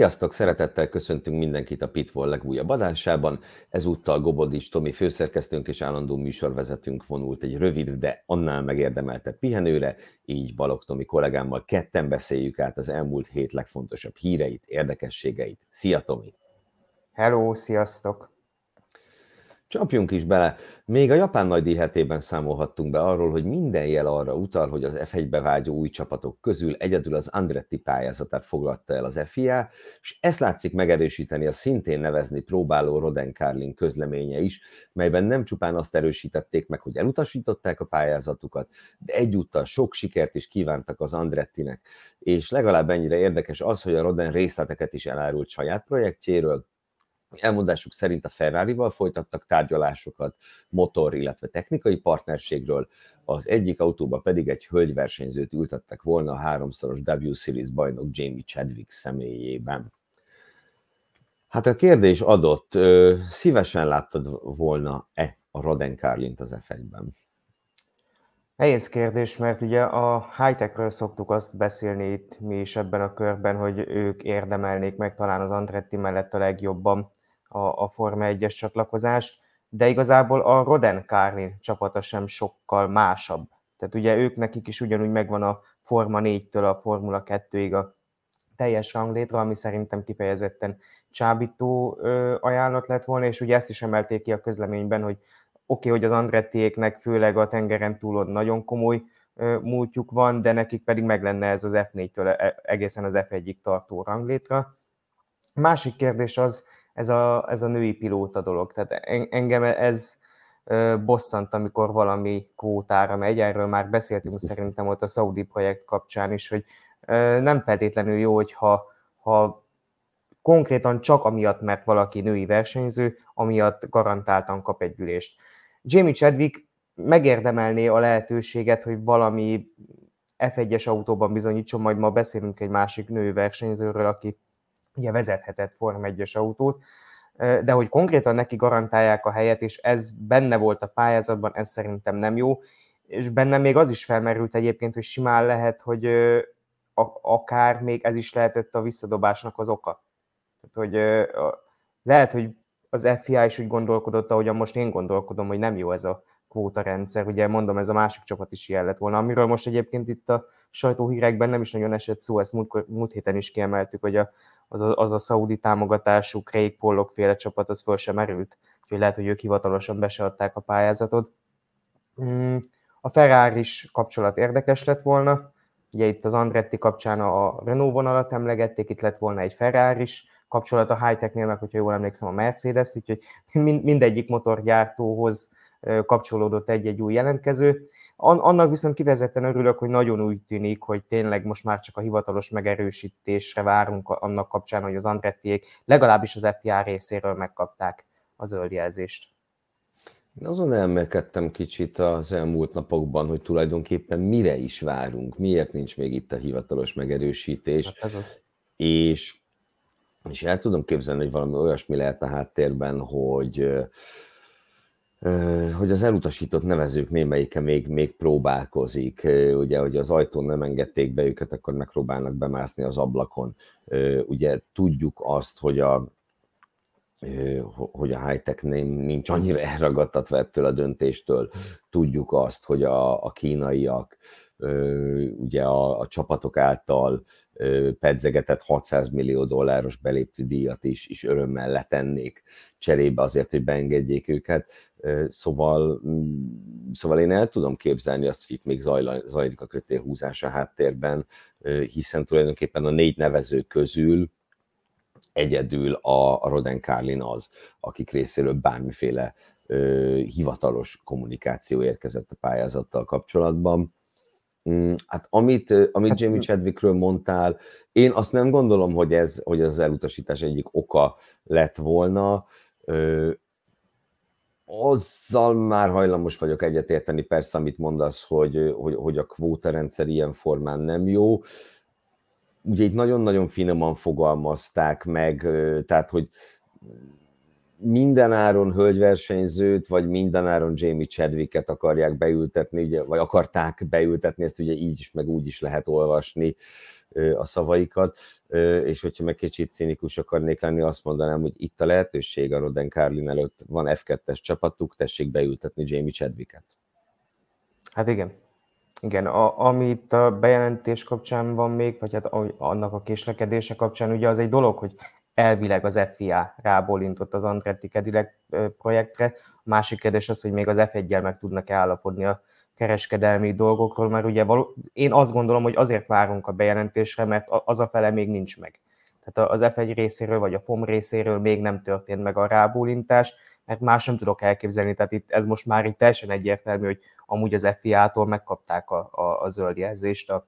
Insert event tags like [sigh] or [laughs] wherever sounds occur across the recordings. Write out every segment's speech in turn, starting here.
Sziasztok! Szeretettel köszöntünk mindenkit a Pitfall legújabb adásában. Ezúttal Gobodics Tomi főszerkesztőnk és állandó műsorvezetőnk vonult egy rövid, de annál megérdemeltebb pihenőre, így Balog Tomi kollégámmal ketten beszéljük át az elmúlt hét legfontosabb híreit, érdekességeit. Szia Tomi! Hello, sziasztok! Csapjunk is bele. Még a japán nagy hetében számolhattunk be arról, hogy minden jel arra utal, hogy az F1-be vágyó új csapatok közül egyedül az Andretti pályázatát foglalta el az FIA, és ezt látszik megerősíteni a szintén nevezni próbáló Roden Carlin közleménye is, melyben nem csupán azt erősítették meg, hogy elutasították a pályázatukat, de egyúttal sok sikert is kívántak az Andrettinek. És legalább ennyire érdekes az, hogy a Roden részleteket is elárult saját projektjéről, Elmondásuk szerint a Ferrari-val folytattak tárgyalásokat motor, illetve technikai partnerségről, az egyik autóba pedig egy hölgyversenyzőt ültettek volna a háromszoros W Series bajnok Jamie Chadwick személyében. Hát a kérdés adott, szívesen láttad volna-e a Roden Carlint az F1-ben? Nehéz kérdés, mert ugye a high-techről szoktuk azt beszélni itt mi is ebben a körben, hogy ők érdemelnék meg talán az Andretti mellett a legjobban a, a Forma 1-es csatlakozást, de igazából a Roden Carlin csapata sem sokkal másabb. Tehát ugye ők nekik is ugyanúgy megvan a Forma 4-től a Formula 2-ig a teljes ranglétra, ami szerintem kifejezetten csábító ö, ajánlat lett volna, és ugye ezt is emelték ki a közleményben, hogy oké, okay, hogy az Andrettiéknek főleg a tengeren túlon nagyon komoly ö, múltjuk van, de nekik pedig meg lenne ez az F4-től e, egészen az F1-ig tartó ranglétra. Másik kérdés az, ez a, ez a női pilóta dolog. Tehát engem ez bosszant, amikor valami kvótára megy, erről már beszéltünk szerintem ott a Saudi projekt kapcsán is, hogy nem feltétlenül jó, hogyha ha konkrétan csak amiatt, mert valaki női versenyző, amiatt garantáltan kap egy ülést. Jamie Chadwick megérdemelné a lehetőséget, hogy valami F1-es autóban bizonyítson, majd ma beszélünk egy másik női versenyzőről, aki ugye vezethetett Form 1-es autót, de hogy konkrétan neki garantálják a helyet, és ez benne volt a pályázatban, ez szerintem nem jó, és benne még az is felmerült egyébként, hogy simán lehet, hogy akár még ez is lehetett a visszadobásnak az oka. Tehát, hogy lehet, hogy az FIA is úgy gondolkodott, ahogyan most én gondolkodom, hogy nem jó ez a kvóta rendszer. Ugye mondom, ez a másik csapat is ilyen lett volna, amiről most egyébként itt a sajtóhírekben nem is nagyon esett szó, ezt múlt, múlt héten is kiemeltük, hogy a, az, a, az a szaudi támogatású Craig Pollock féle csapat, az föl sem merült, úgyhogy lehet, hogy ők hivatalosan be a pályázatot. Mm, a ferrari kapcsolat érdekes lett volna, ugye itt az Andretti kapcsán a Renault vonalat emlegették, itt lett volna egy ferrari kapcsolat a high-technél, meg hogyha jól emlékszem a Mercedes, úgyhogy mindegyik motorgyártóhoz kapcsolódott egy-egy új jelentkező. Annak viszont kivezetten örülök, hogy nagyon úgy tűnik, hogy tényleg most már csak a hivatalos megerősítésre várunk annak kapcsán, hogy az Andrettiék legalábbis az FIA részéről megkapták a zöld jelzést. Én azon elmélkedtem kicsit az elmúlt napokban, hogy tulajdonképpen mire is várunk, miért nincs még itt a hivatalos megerősítés. Hát ez az. És, és el tudom képzelni, hogy valami olyasmi lehet a háttérben, hogy hogy az elutasított nevezők némelyike még, még próbálkozik. Ugye, hogy az ajtón nem engedték be őket, akkor megpróbálnak bemászni az ablakon. Ugye tudjuk azt, hogy a, hogy a high-tech nincs annyira elragadtatva ettől a döntéstől. Tudjuk azt, hogy a, a kínaiak ugye a, a csapatok által pedzegetett 600 millió dolláros belépti díjat is, is örömmel letennék cserébe azért, hogy beengedjék őket. Szóval, mm, szóval én el tudom képzelni azt, hogy itt még zajlik a kötélhúzás a háttérben, hiszen tulajdonképpen a négy nevező közül egyedül a, a Roden Carlin az, akik részéről bármiféle ö, hivatalos kommunikáció érkezett a pályázattal kapcsolatban. Mm, hát amit, amit hát, Jamie Chadwickről mondtál, én azt nem gondolom, hogy ez, hogy ez az elutasítás egyik oka lett volna. Azzal már hajlamos vagyok egyetérteni, persze, amit mondasz, hogy, hogy, hogy a kvóta rendszer ilyen formán nem jó. Ugye itt nagyon-nagyon finoman fogalmazták meg, tehát, hogy minden áron hölgyversenyzőt, vagy minden áron Jamie Chadwicket akarják beültetni, ugye, vagy akarták beültetni, ezt ugye így is, meg úgy is lehet olvasni. a szavaikat, és hogyha meg kicsit cínikus akarnék lenni, azt mondanám, hogy itt a lehetőség a Roden Carlin előtt van F2-es csapatuk, tessék beültetni Jamie Chadwicket. Hát igen. Igen, a, amit a bejelentés kapcsán van még, vagy hát annak a késlekedése kapcsán, ugye az egy dolog, hogy elvileg az FIA rábólintott az Andretti Cadillac projektre. A másik kérdés az, hogy még az F1-jel meg tudnak állapodni a kereskedelmi dolgokról, mert ugye való, én azt gondolom, hogy azért várunk a bejelentésre, mert az a fele még nincs meg. Tehát az F1 részéről, vagy a FOM részéről még nem történt meg a rábólintás, mert más nem tudok elképzelni, tehát itt ez most már itt teljesen egyértelmű, hogy amúgy az FIA-tól megkapták a, a, a zöld jelzést a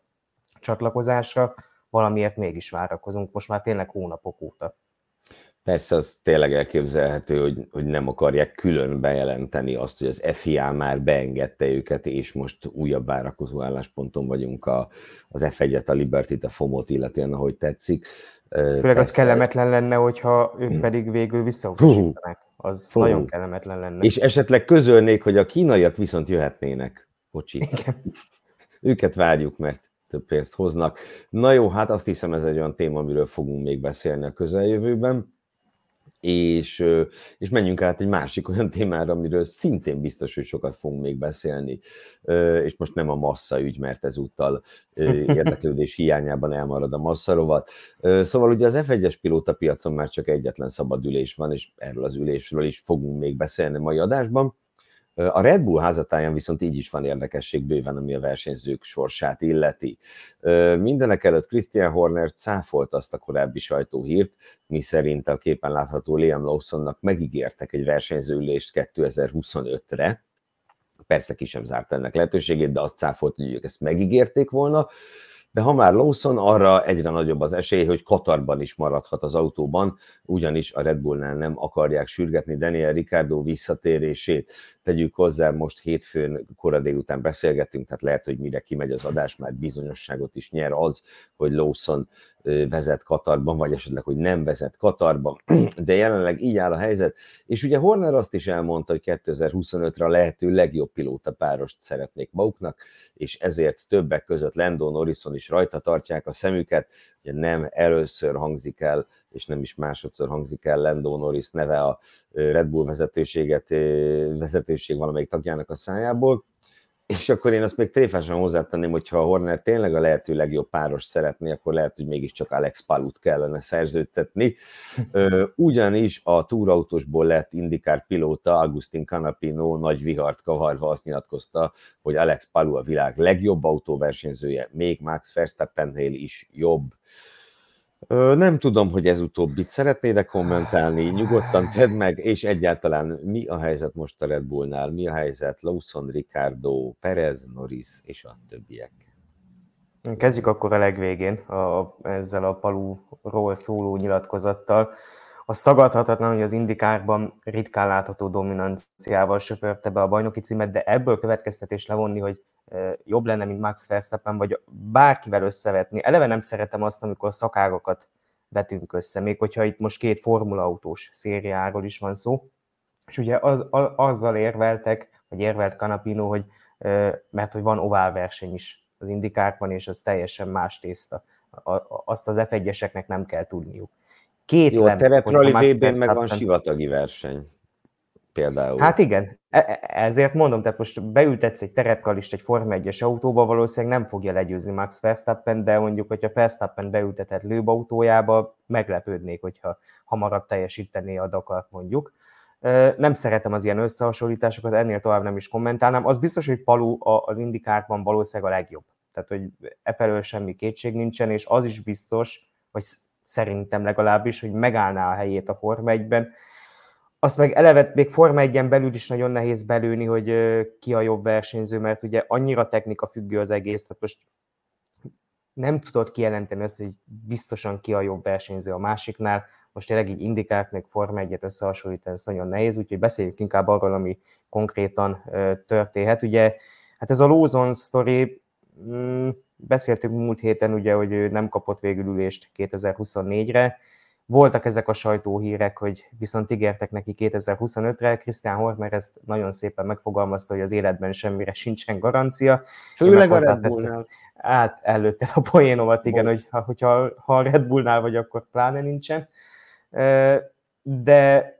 csatlakozásra, valamiért mégis várakozunk, most már tényleg hónapok óta. Persze az tényleg elképzelhető, hogy, hogy nem akarják külön bejelenteni azt, hogy az FIA már beengedte őket, és most újabb várakozó állásponton vagyunk a, az F1-et, a Liberty-t, a FOMO-t, illetően ahogy tetszik. Főleg Persze, az kellemetlen lenne, hogyha ők pedig végül visszautasítanák. Az Fú. nagyon kellemetlen lenne. És esetleg közölnék, hogy a kínaiak viszont jöhetnének. Bocsi. Igen. [laughs] Őket várjuk, mert több pénzt hoznak. Na jó, hát azt hiszem ez egy olyan téma, amiről fogunk még beszélni a közeljövőben és, és menjünk át egy másik olyan [laughs] témára, amiről szintén biztos, hogy sokat fogunk még beszélni, és most nem a massza ügy, mert ezúttal érdeklődés hiányában elmarad a masszarovat. Szóval ugye az F1-es pilóta piacon már csak egyetlen szabad ülés van, és erről az ülésről is fogunk még beszélni mai adásban. A Red Bull házatáján viszont így is van érdekesség bőven, ami a versenyzők sorsát illeti. Mindenek előtt Christian Horner cáfolt azt a korábbi sajtóhírt, mi szerint a képen látható Liam Lawsonnak megígértek egy versenyzőülést 2025-re, persze ki sem zárt ennek lehetőségét, de azt cáfolt, hogy ők ezt megígérték volna, de ha már Lawson, arra egyre nagyobb az esély, hogy Katarban is maradhat az autóban, ugyanis a Red Bullnál nem akarják sürgetni Daniel Ricardo visszatérését. Tegyük hozzá, most hétfőn kora délután beszélgettünk, tehát lehet, hogy mire kimegy az adás, már bizonyosságot is nyer az, hogy Lawson vezet Katarban, vagy esetleg, hogy nem vezet Katarban, [clears throat] de jelenleg így áll a helyzet. És ugye Horner azt is elmondta, hogy 2025-re a lehető legjobb pilóta párost szeretnék maguknak, és ezért többek között Lando Norrison is rajta tartják a szemüket, ugye nem először hangzik el, és nem is másodszor hangzik el Lando Norris neve a Red Bull vezetőséget, vezetőség valamelyik tagjának a szájából, és akkor én azt még tréfásan hozzátenném, hogyha a Horner tényleg a lehető legjobb páros szeretné, akkor lehet, hogy mégiscsak Alex Palut kellene szerződtetni. Ugyanis a túrautósból lett indikár pilóta Agustin Canapino nagy vihart kavarva azt nyilatkozta, hogy Alex Palu a világ legjobb autóversenyzője, még Max Verstappennél is jobb. Nem tudom, hogy ez utóbbit szeretnéd de kommentálni, nyugodtan tedd meg, és egyáltalán mi a helyzet most a Red Bullnál, mi a helyzet Lawson, Ricardo, Perez, Norris és a többiek? Kezdjük akkor a legvégén a, ezzel a paluról szóló nyilatkozattal. Az tagadhatatlan, hogy az indikárban ritkán látható dominanciával söpörte be a bajnoki címet, de ebből következtetés levonni, hogy jobb lenne, mint Max Verstappen, vagy bárkivel összevetni. Eleve nem szeretem azt, amikor szakágokat vetünk össze, még hogyha itt most két formulaautós szériáról is van szó. És ugye az, a, azzal érveltek, vagy érvelt Canapino, hogy mert hogy van ovál verseny is az indikárban, és az teljesen más tészta. Azt az F1-eseknek nem kell tudniuk. Két Jó, a tereprali meg van sivatagi verseny például. Hát igen, e, e, ezért mondom, tehát most beültetsz egy terepkalist egy Forma 1-es autóba, valószínűleg nem fogja legyőzni Max Verstappen, de mondjuk, hogyha Verstappen beültetett lőbautójába, meglepődnék, hogyha hamarabb teljesítené a Dakart mondjuk. Nem szeretem az ilyen összehasonlításokat, ennél tovább nem is kommentálnám. Az biztos, hogy Palu az indikárban valószínűleg a legjobb. Tehát, hogy e felől semmi kétség nincsen, és az is biztos, vagy szerintem legalábbis, hogy megállná a helyét a Forma 1-ben, azt meg eleve még Forma 1 belül is nagyon nehéz belőni, hogy ki a jobb versenyző, mert ugye annyira technika függő az egész, tehát most nem tudod kijelenteni azt, hogy biztosan ki a jobb versenyző a másiknál, most tényleg így indikált még Forma 1-et összehasonlítani, ez nagyon nehéz, úgyhogy beszéljük inkább arról, ami konkrétan történhet. Ugye, hát ez a Lawson sztori, mm, beszéltünk múlt héten ugye, hogy ő nem kapott végül ülést 2024-re, voltak ezek a sajtóhírek, hogy viszont ígértek neki 2025-re. Christian Horner ezt nagyon szépen megfogalmazta, hogy az életben semmire sincsen garancia. Főleg a Red Bullnál. Hát előtte a poénomat, igen, hogy ha, hogyha ha a Red Bullnál vagy, akkor pláne nincsen. De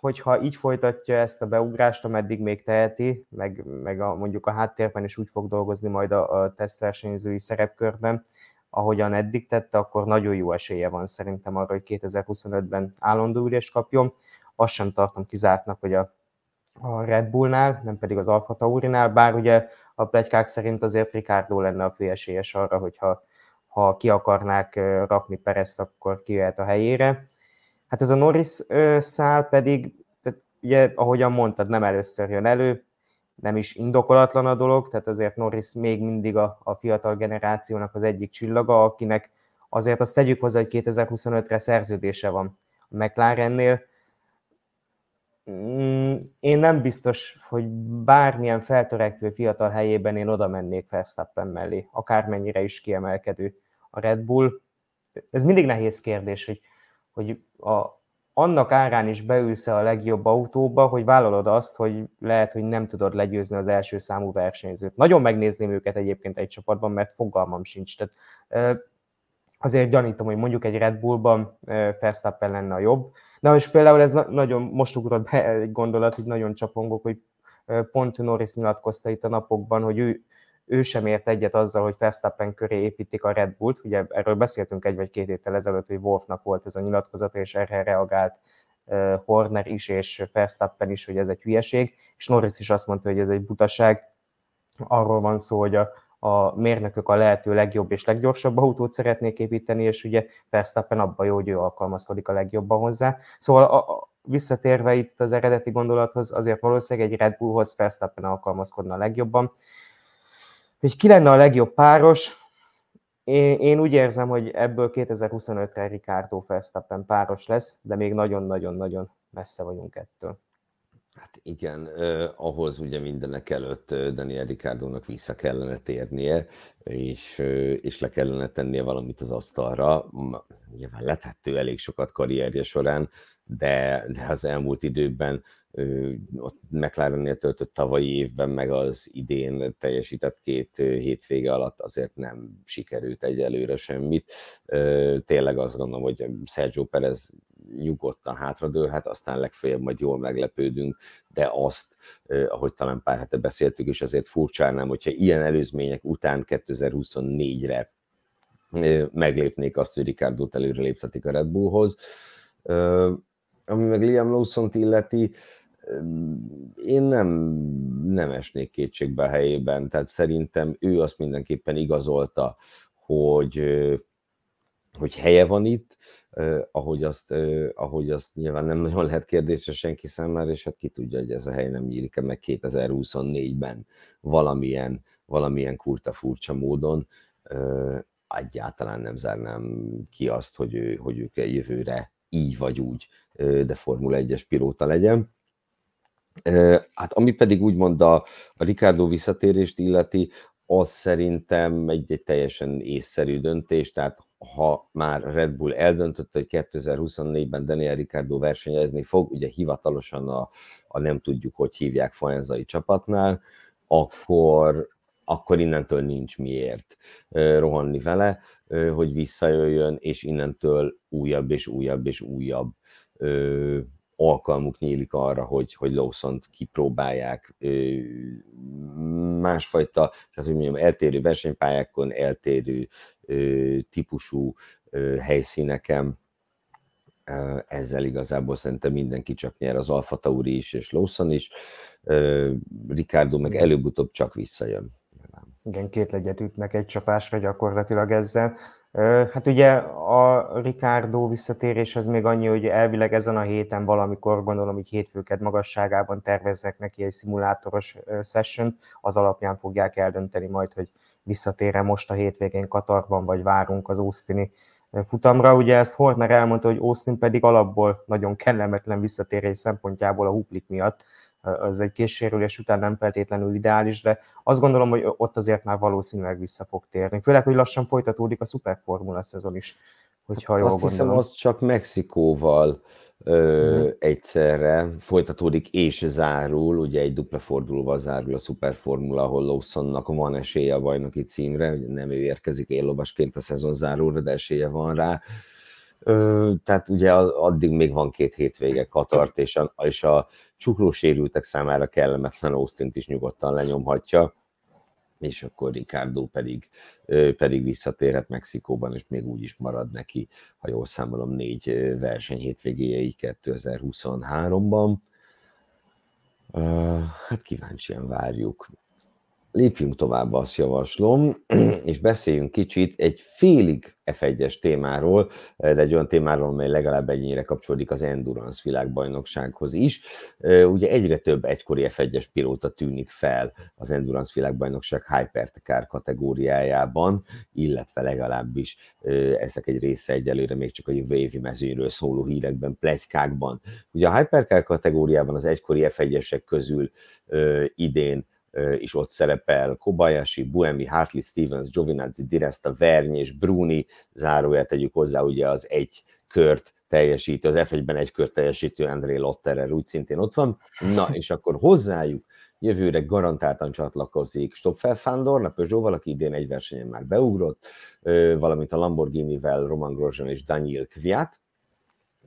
hogyha így folytatja ezt a beugrást, ameddig még teheti, meg, meg a, mondjuk a háttérben is úgy fog dolgozni majd a, a tesztversenyzői szerepkörben, ahogyan eddig tette, akkor nagyon jó esélye van szerintem arra, hogy 2025-ben állandó ülés kapjon. Azt sem tartom kizártnak, hogy a, a Red Bullnál, nem pedig az Alfa Taurinál, bár ugye a plegykák szerint azért Ricardo lenne a főesélyes arra, hogyha ha ki akarnák rakni Perezt, akkor kijöhet a helyére. Hát ez a Norris szál pedig, tehát ugye, ahogyan mondtad, nem először jön elő, nem is indokolatlan a dolog, tehát azért Norris még mindig a, a fiatal generációnak az egyik csillaga, akinek azért azt tegyük hozzá, hogy 2025-re szerződése van a McLarennél. Mm, én nem biztos, hogy bármilyen feltörekvő fiatal helyében én oda mennék Verstappen mellé, akármennyire is kiemelkedő a Red Bull. Ez mindig nehéz kérdés, hogy, hogy a, annak árán is beülsz a legjobb autóba, hogy vállalod azt, hogy lehet, hogy nem tudod legyőzni az első számú versenyzőt. Nagyon megnézném őket egyébként egy csapatban, mert fogalmam sincs. Tehát, azért gyanítom, hogy mondjuk egy Red Bullban Verstappen lenne a jobb. De most például ez nagyon, most ugrott be egy gondolat, hogy nagyon csapongok, hogy pont Norris nyilatkozta itt a napokban, hogy ő, ő sem ért egyet azzal, hogy Verstappen köré építik a Red Bullt. Ugye erről beszéltünk egy vagy két héttel ezelőtt, hogy Wolfnak volt ez a nyilatkozat, és erre reagált Horner is, és Verstappen is, hogy ez egy hülyeség, és Norris is azt mondta, hogy ez egy butaság. Arról van szó, hogy a, a mérnökök a lehető legjobb és leggyorsabb autót szeretnék építeni, és ugye Verstappen abban jó, hogy ő alkalmazkodik a legjobban hozzá. Szóval a, a, visszatérve itt az eredeti gondolathoz, azért valószínűleg egy Red Bullhoz Verstappen alkalmazkodna a legjobban hogy ki lenne a legjobb páros, én, én úgy érzem, hogy ebből 2025-re Ricardo Verstappen páros lesz, de még nagyon-nagyon-nagyon messze vagyunk ettől. Hát igen, eh, ahhoz ugye mindenek előtt Daniel Ricardónak vissza kellene térnie, és, és le kellene tennie valamit az asztalra. Nyilván letettő elég sokat karrierje során, de, de az elmúlt időkben ott McLarennél töltött tavalyi évben, meg az idén teljesített két hétvége alatt azért nem sikerült egyelőre semmit. Tényleg azt gondolom, hogy Sergio Perez nyugodtan hátradőlhet, aztán legfeljebb majd jól meglepődünk, de azt, ahogy talán pár hete beszéltük, és azért furcsálnám, hogyha ilyen előzmények után 2024-re meglépnék azt, hogy Ricardo előre léptetik a Red Bullhoz. Ami meg Liam Lawson-t illeti, én nem, nem esnék kétségbe a helyében, tehát szerintem ő azt mindenképpen igazolta, hogy, hogy helye van itt, ahogy azt, ahogy azt nyilván nem nagyon lehet kérdésre senki számára, és hát ki tudja, hogy ez a hely nem nyílik meg 2024-ben valamilyen, valamilyen kurta furcsa módon. Egyáltalán nem zárnám ki azt, hogy, ő, hogy ők jövőre így vagy úgy, de Formula 1-es pilóta legyen. Hát ami pedig úgymond a, a Ricardo visszatérést illeti, az szerintem egy, egy teljesen észszerű döntés, tehát ha már Red Bull eldöntött, hogy 2024-ben Daniel Ricardo versenyezni fog, ugye hivatalosan a, a nem tudjuk, hogy hívják Faenzai csapatnál, akkor, akkor innentől nincs miért rohanni vele, hogy visszajöjjön, és innentől újabb és újabb és újabb alkalmuk nyílik arra, hogy, hogy lawson kipróbálják másfajta, tehát hogy mondjam, eltérő versenypályákon, eltérő típusú helyszíneken, ezzel igazából szerintem mindenki csak nyer, az Alfa Tauri is, és Lawson is. Ricardo meg előbb-utóbb csak visszajön. Igen, két legyet ütnek egy csapásra gyakorlatilag ezzel. Hát ugye a Ricardo visszatérés az még annyi, hogy elvileg ezen a héten valamikor, gondolom, hogy hétfőket magasságában terveznek neki egy szimulátoros session, az alapján fogják eldönteni majd, hogy visszatére most a hétvégén Katarban, vagy várunk az Austini futamra. Ugye ezt Horner elmondta, hogy Austin pedig alapból nagyon kellemetlen visszatérés szempontjából a huplik miatt, az egy késsérülés után nem feltétlenül ideális, de azt gondolom, hogy ott azért már valószínűleg vissza fog térni. Főleg, hogy lassan folytatódik a szuperformula szezon is, hogyha hát jól Azt gondolom. hiszem, az csak Mexikóval ö, uh-huh. egyszerre folytatódik és zárul, ugye egy dupla fordulóval zárul a Superformula, ahol Lawsonnak van esélye a bajnoki címre, nem ő érkezik éllovasként a szezon záróra, de esélye van rá. Ö, tehát ugye addig még van két hétvége Katart, és a, és a csuklósérültek számára kellemetlen austin is nyugodtan lenyomhatja és akkor Ricardo pedig, pedig visszatérhet Mexikóban, és még úgy is marad neki, ha jól számolom, négy verseny hétvégéjei 2023-ban. Hát kíváncsian várjuk. Lépjünk tovább, azt javaslom, [clears throat] és beszéljünk kicsit egy félig F1-es témáról, de egy olyan témáról, amely legalább ennyire kapcsolódik az Endurance világbajnoksághoz is. Ugye egyre több egykori F1-es pilóta tűnik fel az Endurance világbajnokság Hypercar kategóriájában, illetve legalábbis ezek egy része egyelőre még csak a jövő évi mezőnyről szóló hírekben, plegykákban. Ugye a Hypercar kategóriában az egykori F1-esek közül idén is ott szerepel Kobayashi, Buemi, Hartley Stevens, Giovinazzi, Diresta, Verny és Bruni, zárójel tegyük hozzá ugye az egy kört teljesítő, az F1-ben egy kört teljesítő André Lotterer úgy szintén ott van. Na, [laughs] és akkor hozzájuk jövőre garantáltan csatlakozik Stoffel Fandor, a Peugeot, aki idén egy versenyen már beugrott, valamint a Lamborghini-vel Roman Grosjean és Daniel Kviat,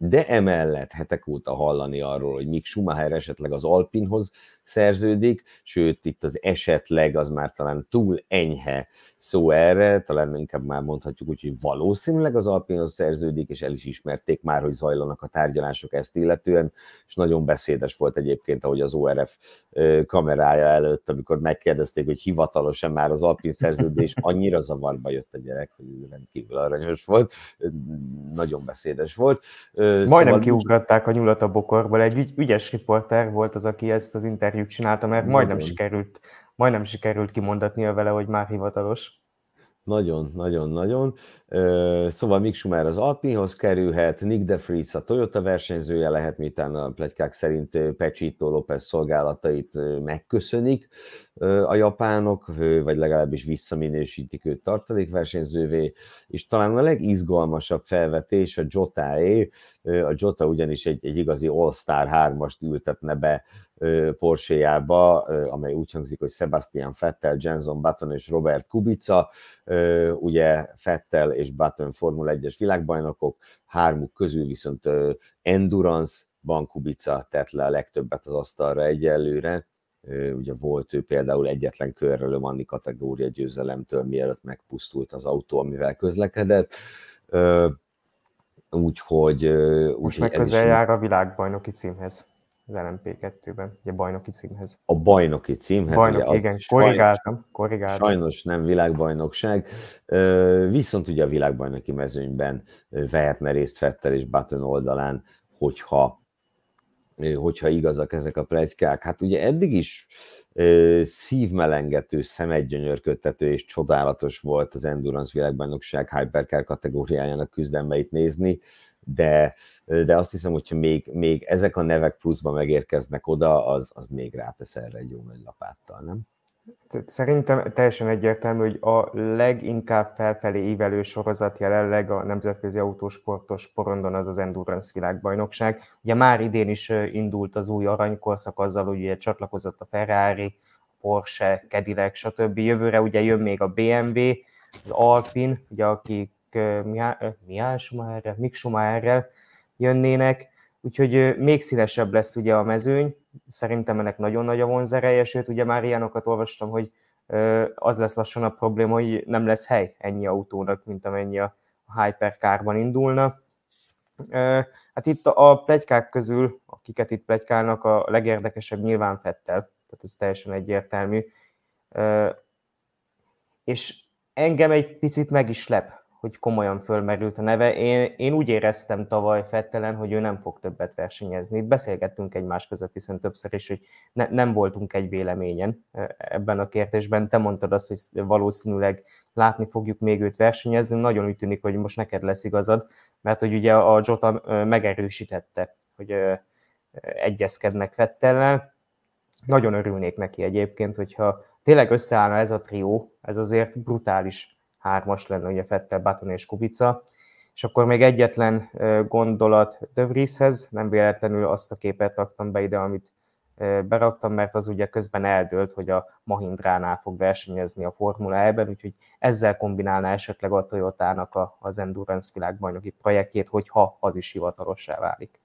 de emellett hetek óta hallani arról, hogy Mick Schumacher esetleg az Alpinhoz szerződik, sőt itt az esetleg az már talán túl enyhe szó erre, talán inkább már mondhatjuk úgy, hogy valószínűleg az Alpinhoz szerződik, és el is ismerték már, hogy zajlanak a tárgyalások ezt illetően, és nagyon beszédes volt egyébként, ahogy az ORF kamerája előtt, amikor megkérdezték, hogy hivatalos-e már az Alpin szerződés, annyira zavarba jött a gyerek, hogy rendkívül aranyos volt, nagyon beszédes volt. Majdnem szóval kiugratták a nyulat a bokorból, egy ügyes riporter volt az, aki ezt az interjút interjút csinálta, mert Nagyon. majdnem sikerült, majdnem sikerült kimondatnia vele, hogy már hivatalos. Nagyon, nagyon, nagyon. Szóval Mick Schumer az Alpinhoz kerülhet, Nick de Vries a Toyota versenyzője lehet, miután a plegykák szerint Pechito López szolgálatait megköszönik a japánok, vagy legalábbis visszaminősítik őt tartalékversenyzővé, és talán a legizgalmasabb felvetés a Jotaé, a Jota ugyanis egy, egy igazi All-Star 3-ast ültetne be Porsche-jába, amely úgy hangzik, hogy Sebastian Vettel, Jenson Button és Robert Kubica, ugye Vettel és Button Formula 1-es világbajnokok, hármuk közül viszont Endurance, Ban Kubica tett le a legtöbbet az asztalra egyelőre, ugye volt ő például egyetlen körre Le Mani kategória győzelemtől, mielőtt megpusztult az autó, amivel közlekedett. Úgyhogy... Most úgy, meg közel jár a világbajnoki címhez az LMP2-ben, ugye bajnoki címhez. A bajnoki címhez. Bajnok, ugye, igen, korrigáltam, korrigáltam. Sajnos nem világbajnokság, viszont ugye a világbajnoki mezőnyben vehetne részt Fettel és Button oldalán, hogyha hogyha igazak ezek a plegykák. Hát ugye eddig is szívmelengető, szemedgyönyörködtető és csodálatos volt az Endurance világbajnokság Hypercar kategóriájának küzdelmeit nézni, de, de azt hiszem, hogyha még, még ezek a nevek pluszban megérkeznek oda, az, az még rátesz erre egy jó nagy lapáttal, nem? Szerintem teljesen egyértelmű, hogy a leginkább felfelé ívelő sorozat jelenleg a nemzetközi autósportos porondon az az Endurance világbajnokság. Ugye már idén is indult az új aranykorszak azzal, hogy ugye csatlakozott a Ferrari, Porsche, Cadillac, stb. Jövőre ugye jön még a BMW, az Alpin, ugye akik Mihály Schumacherrel, Mick Schumacherrel jönnének, úgyhogy még színesebb lesz ugye a mezőny, szerintem ennek nagyon nagy a vonzereje, sőt ugye már ilyenokat olvastam, hogy az lesz lassan a probléma, hogy nem lesz hely ennyi autónak, mint amennyi a Hypercarban indulna. Hát itt a plegykák közül, akiket itt plegykálnak, a legérdekesebb nyilván Fettel, tehát ez teljesen egyértelmű. És engem egy picit meg is lep, hogy komolyan fölmerült a neve. Én, én úgy éreztem tavaly Fettelen, hogy ő nem fog többet versenyezni. Itt beszélgettünk egymás között, hiszen többször is, hogy ne, nem voltunk egy véleményen ebben a kérdésben. Te mondtad azt, hogy valószínűleg látni fogjuk még őt versenyezni. Nagyon úgy tűnik, hogy most neked lesz igazad, mert hogy ugye a Jota megerősítette, hogy egyezkednek Fettellel. Nagyon örülnék neki egyébként, hogyha tényleg összeállna ez a trió, ez azért brutális hármas lenne, ugye Fettel, Button és Kubica. És akkor még egyetlen gondolat De nem véletlenül azt a képet raktam be ide, amit beraktam, mert az ugye közben eldőlt, hogy a Mahindránál fog versenyezni a Formula E-ben, úgyhogy ezzel kombinálná esetleg a Toyotának az Endurance világbajnoki projektjét, hogyha az is hivatalossá válik.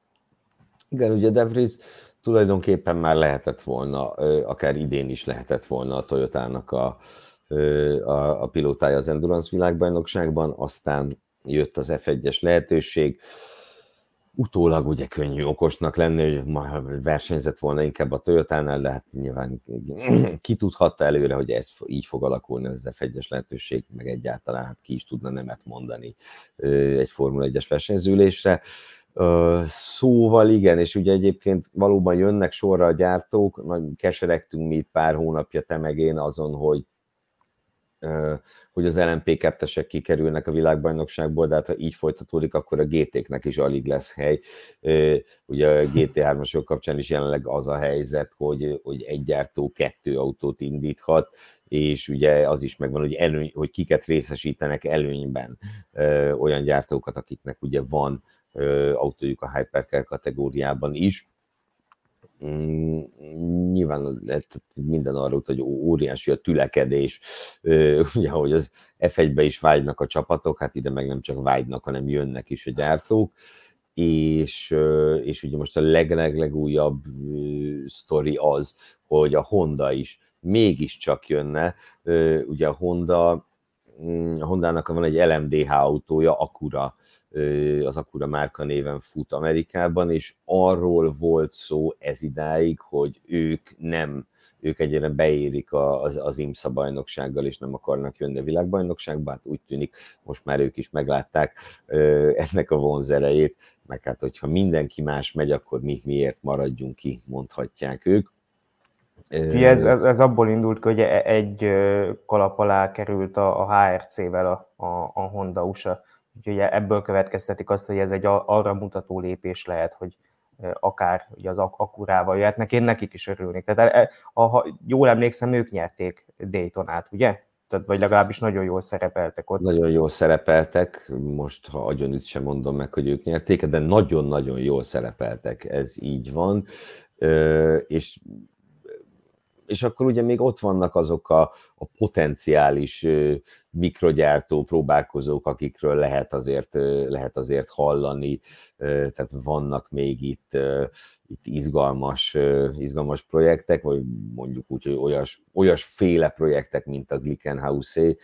Igen, ugye De Vries tulajdonképpen már lehetett volna, akár idén is lehetett volna a Toyotának a, a, a pilótája az Endurance világbajnokságban, aztán jött az F1-es lehetőség, utólag ugye könnyű okosnak lenni, hogy ma versenyzett volna inkább a Toyotánál, de hát nyilván [clears throat] ki tudhatta előre, hogy ez így fog alakulni az F1-es lehetőség, meg egyáltalán hát ki is tudna nemet mondani egy Formula 1-es versenyzülésre. Szóval igen, és ugye egyébként valóban jönnek sorra a gyártók, nagy keseregtünk mi itt pár hónapja te meg én azon, hogy hogy az LMP2-esek kikerülnek a világbajnokságból, de hát ha így folytatódik, akkor a GT-knek is alig lesz hely. Ugye a GT3-asok kapcsán is jelenleg az a helyzet, hogy, hogy egy gyártó kettő autót indíthat, és ugye az is megvan, hogy, előny, hogy kiket részesítenek előnyben olyan gyártókat, akiknek ugye van autójuk a Hypercar kategóriában is Mm, nyilván minden arra ut, hogy óriási a tülekedés, [laughs] ugye, hogy az F1-be is vágynak a csapatok, hát ide meg nem csak vágynak, hanem jönnek is a gyártók, és, és ugye most a leg-leg legújabb sztori az, hogy a Honda is mégiscsak jönne, ugye a Honda, mm, a Hondának van egy LMDH autója, Acura az Acura márka néven fut Amerikában, és arról volt szó ez idáig, hogy ők nem, ők egyre beérik az, az IMSA bajnoksággal, és nem akarnak jönni a világbajnokságba, hát úgy tűnik, most már ők is meglátták ennek a vonzerejét, meg hát hogyha mindenki más megy, akkor mi miért maradjunk ki, mondhatják ők. Ez, ez abból indult hogy e, egy kalap alá került a, a HRC-vel a, a, a Honda USA Úgyhogy ebből következtetik azt, hogy ez egy arra mutató lépés lehet, hogy akár ugye az akkurával jöhetnek, én nekik is örülnék. Tehát e, ha jól emlékszem, ők nyerték Daytonát, ugye? Tehát, vagy legalábbis nagyon jól szerepeltek ott. Nagyon jól szerepeltek, most ha agyon sem mondom meg, hogy ők nyerték, de nagyon-nagyon jól szerepeltek, ez így van, és és akkor ugye még ott vannak azok a, a potenciális mikrogyártó próbálkozók, akikről lehet azért, lehet azért hallani, tehát vannak még itt, itt izgalmas, izgalmas projektek, vagy mondjuk úgy, hogy olyas, olyasféle projektek, mint a Glickenhausé,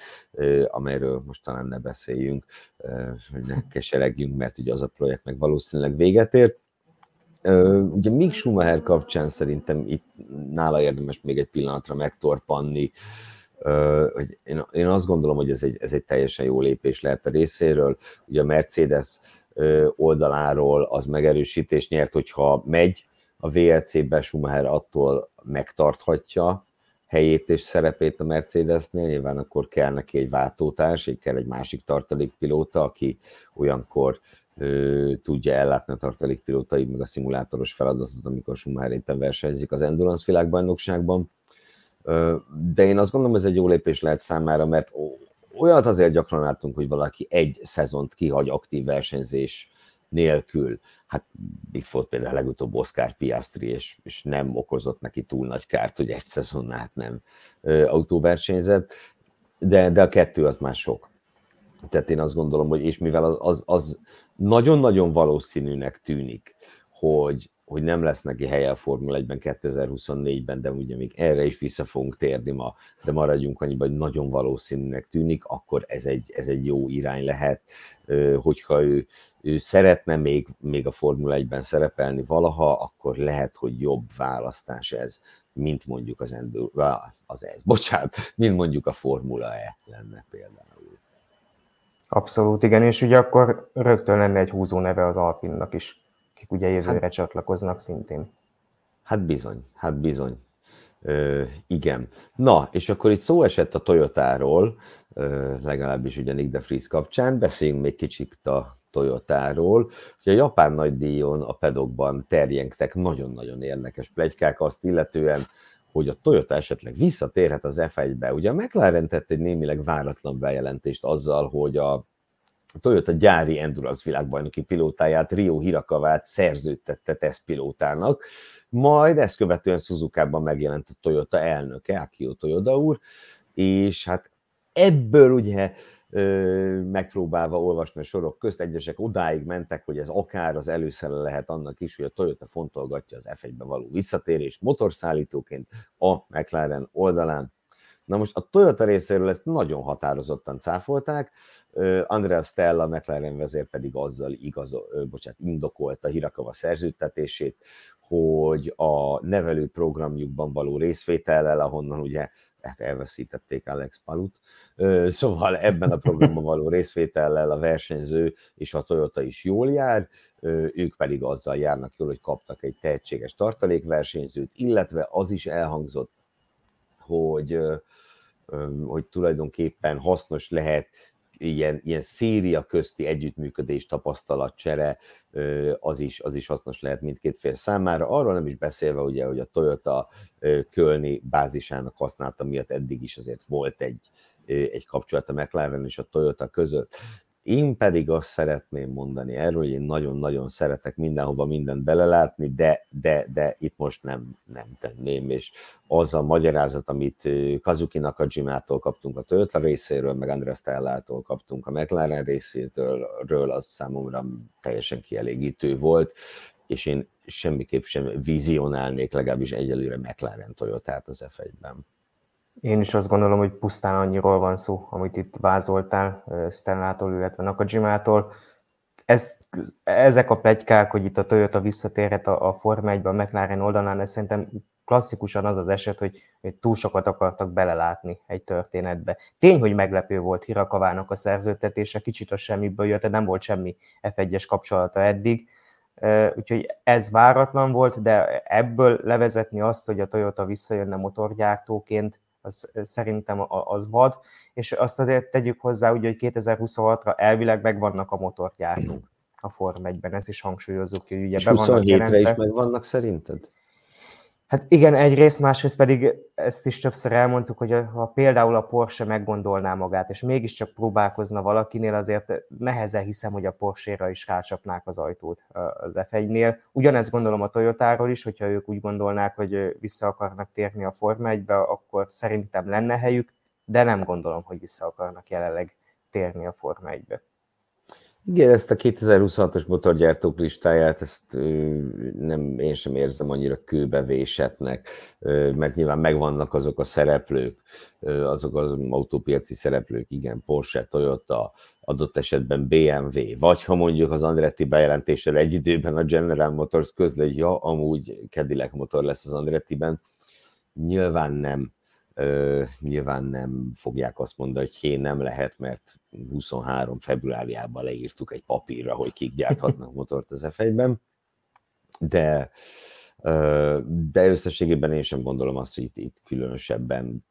amelyről most talán ne beszéljünk, hogy ne keseregjünk, mert ugye az a projekt meg valószínűleg véget ért Ugye Mick Schumacher kapcsán szerintem itt nála érdemes még egy pillanatra megtorpanni, hogy én, azt gondolom, hogy ez egy, ez egy teljesen jó lépés lehet a részéről. Ugye a Mercedes oldaláról az megerősítés nyert, hogyha megy a VLC-be, Schumacher attól megtarthatja helyét és szerepét a Mercedesnél, nyilván akkor kell neki egy váltótárs, egy kell egy másik tartalékpilóta, aki olyankor tudja ellátni a tartalékpilótai, meg a szimulátoros feladatot, amikor Schumacher éppen versenyzik az Endurance világbajnokságban. De én azt gondolom, ez egy jó lépés lehet számára, mert olyat azért gyakran látunk, hogy valaki egy szezont kihagy aktív versenyzés nélkül. Hát itt volt például legutóbb Oscar Piastri, és, és nem okozott neki túl nagy kárt, hogy egy szezon át nem autóversenyzett, de, de a kettő az már sok. Tehát én azt gondolom, hogy és mivel az, az, az nagyon-nagyon valószínűnek tűnik, hogy, hogy nem lesz neki helye a Formula 1-ben 2024-ben, de ugye még erre is vissza fogunk térni ma, de maradjunk annyiban, hogy nagyon valószínűnek tűnik, akkor ez egy, ez egy jó irány lehet, hogyha ő, ő szeretne még, még a Formula 1-ben szerepelni valaha, akkor lehet, hogy jobb választás ez, mint mondjuk az Enduro, az ez, bocsánat, mint mondjuk a Formula E lenne például. Abszolút, igen, és ugye akkor rögtön lenne egy húzó neve az Alpinnak is, akik ugye jövőre hát, csatlakoznak szintén. Hát bizony, hát bizony. Ö, igen. Na, és akkor itt szó esett a Toyotáról, ö, legalábbis ugye Nick de Vries kapcsán, beszéljünk még kicsit a Toyotáról. Ugye a japán nagydíjon a pedokban terjengtek nagyon-nagyon érdekes plegykák azt illetően, hogy a Toyota esetleg visszatérhet az F1-be. Ugye a McLaren tett egy némileg váratlan bejelentést azzal, hogy a Toyota gyári Endurance világbajnoki pilótáját, Rio Hirakavát szerződtette tesztpilótának, majd ezt követően Suzuka-ban megjelent a Toyota elnöke, Akio Toyoda úr, és hát ebből ugye megpróbálva olvasni a sorok közt, egyesek odáig mentek, hogy ez akár az előszele lehet annak is, hogy a Toyota fontolgatja az F1-be való visszatérést motorszállítóként a McLaren oldalán. Na most a Toyota részéről ezt nagyon határozottan cáfolták, Andrea Stella, McLaren vezér pedig azzal igaz, bocsánat, indokolta Hirakava szerződtetését, hogy a nevelő programjukban való részvétellel, ahonnan ugye hát elveszítették Alex Palut, szóval ebben a programban való részvétellel a versenyző és a Toyota is jól jár, ők pedig azzal járnak jól, hogy kaptak egy tehetséges tartalékversenyzőt, illetve az is elhangzott, hogy, hogy tulajdonképpen hasznos lehet ilyen, ilyen széria közti együttműködés, tapasztalatcsere, az is, az is hasznos lehet mindkét fél számára. Arról nem is beszélve, ugye, hogy a Toyota Kölni bázisának használta miatt eddig is azért volt egy, egy kapcsolat a McLaren és a Toyota között. Én pedig azt szeretném mondani erről, hogy én nagyon-nagyon szeretek mindenhova mindent belelátni, de, de, de itt most nem, nem tenném, és az a magyarázat, amit Kazuki Nakajimától kaptunk a Toyota részéről, meg Andrea Stellától kaptunk a McLaren részéről, az számomra teljesen kielégítő volt, és én semmiképp sem vizionálnék legalábbis egyelőre McLaren Toyotát az F1-ben. Én is azt gondolom, hogy pusztán annyiról van szó, amit itt vázoltál Stellától, illetve Nakajimától. Ez, ezek a plegykák, hogy itt a Toyota visszatérhet a, a Forma 1 a McLaren oldalán, ez szerintem klasszikusan az az eset, hogy, hogy túl sokat akartak belelátni egy történetbe. Tény, hogy meglepő volt Hirakavának a szerződtetése, kicsit a semmiből jött, de nem volt semmi F1-es kapcsolata eddig, úgyhogy ez váratlan volt, de ebből levezetni azt, hogy a Toyota visszajönne motorgyártóként, az szerintem az vad, és azt azért tegyük hozzá, ugye, hogy 2026-ra elvileg megvannak a motorgyártók a Form 1-ben, ezt is hangsúlyozzuk, hogy ugye és be 27-re is megvannak szerinted? Hát igen, egyrészt, másrészt pedig ezt is többször elmondtuk, hogy ha például a Porsche meggondolná magát, és mégiscsak próbálkozna valakinél, azért nehezen hiszem, hogy a Porsche-ra is rácsapnák az ajtót az F1-nél. Ugyanezt gondolom a Toyotáról is, hogyha ők úgy gondolnák, hogy vissza akarnak térni a Forma 1-be, akkor szerintem lenne helyük, de nem gondolom, hogy vissza akarnak jelenleg térni a Forma 1-be. Igen, ezt a 2026-os motorgyártók listáját, ezt nem, én sem érzem annyira kőbevésetnek, mert nyilván megvannak azok a szereplők, azok az autópiaci szereplők, igen, Porsche, Toyota, adott esetben BMW, vagy ha mondjuk az Andretti bejelentéssel egy időben a General Motors közli, hogy ja, amúgy Cadillac motor lesz az Andrettiben, nyilván nem, nyilván nem fogják azt mondani, hogy hé, nem lehet, mert 23 februárjában leírtuk egy papírra, hogy kik gyárthatnak [laughs] motort az f de, de összességében én sem gondolom azt, hogy itt, itt különösebben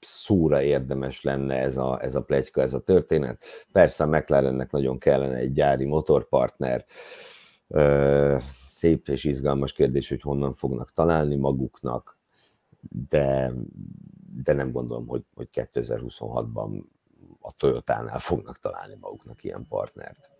szóra érdemes lenne ez a, ez a plegyka, ez a történet. Persze a McLarennek nagyon kellene egy gyári motorpartner, szép és izgalmas kérdés, hogy honnan fognak találni maguknak, de, de nem gondolom, hogy, hogy 2026-ban a Toyotánál fognak találni maguknak ilyen partnert.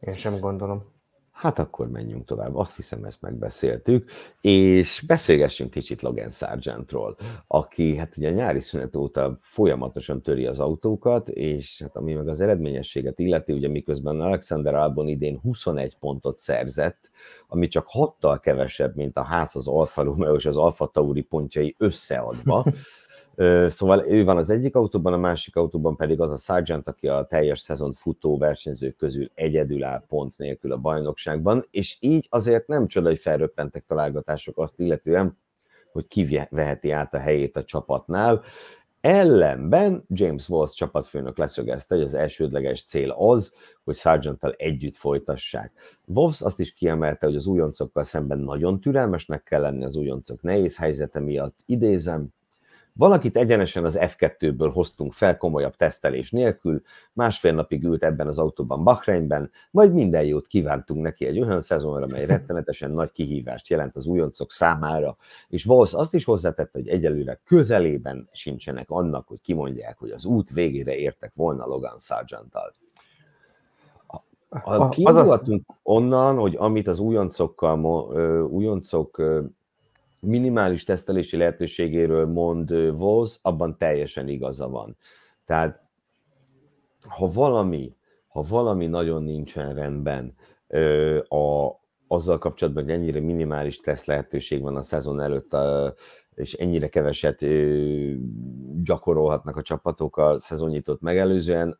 Én sem gondolom. Hát akkor menjünk tovább, azt hiszem ezt megbeszéltük, és beszélgessünk kicsit Logan Sargentról, aki hát ugye a nyári szünet óta folyamatosan töri az autókat, és hát ami meg az eredményességet illeti, ugye miközben Alexander Albon idén 21 pontot szerzett, ami csak hattal kevesebb, mint a ház az Alfa Romeo és az Alfa Tauri pontjai összeadva, [laughs] Szóval ő van az egyik autóban, a másik autóban pedig az a Sargent, aki a teljes szezon futó versenyzők közül egyedül áll pont nélkül a bajnokságban, és így azért nem csoda, hogy felröppentek találgatások azt illetően, hogy ki veheti át a helyét a csapatnál. Ellenben James Walls csapatfőnök leszögezte, hogy az elsődleges cél az, hogy sargent együtt folytassák. Wolves azt is kiemelte, hogy az újoncokkal szemben nagyon türelmesnek kell lenni az újoncok nehéz helyzete miatt. Idézem, Valakit egyenesen az F2-ből hoztunk fel komolyabb tesztelés nélkül, másfél napig ült ebben az autóban Bahreinben, majd minden jót kívántunk neki egy olyan szezonra, mely rettenetesen nagy kihívást jelent az újoncok számára, és Wolsz azt is hozzátette, hogy egyelőre közelében sincsenek annak, hogy kimondják, hogy az út végére értek volna Logan sargent -tal. A, kiindulhatunk az... onnan, hogy amit az újoncokkal, újoncok minimális tesztelési lehetőségéről mond Vosz, abban teljesen igaza van. Tehát ha valami, ha valami nagyon nincsen rendben a, azzal kapcsolatban, hogy ennyire minimális teszt lehetőség van a szezon előtt, és ennyire keveset gyakorolhatnak a csapatok a szezonnyitót megelőzően,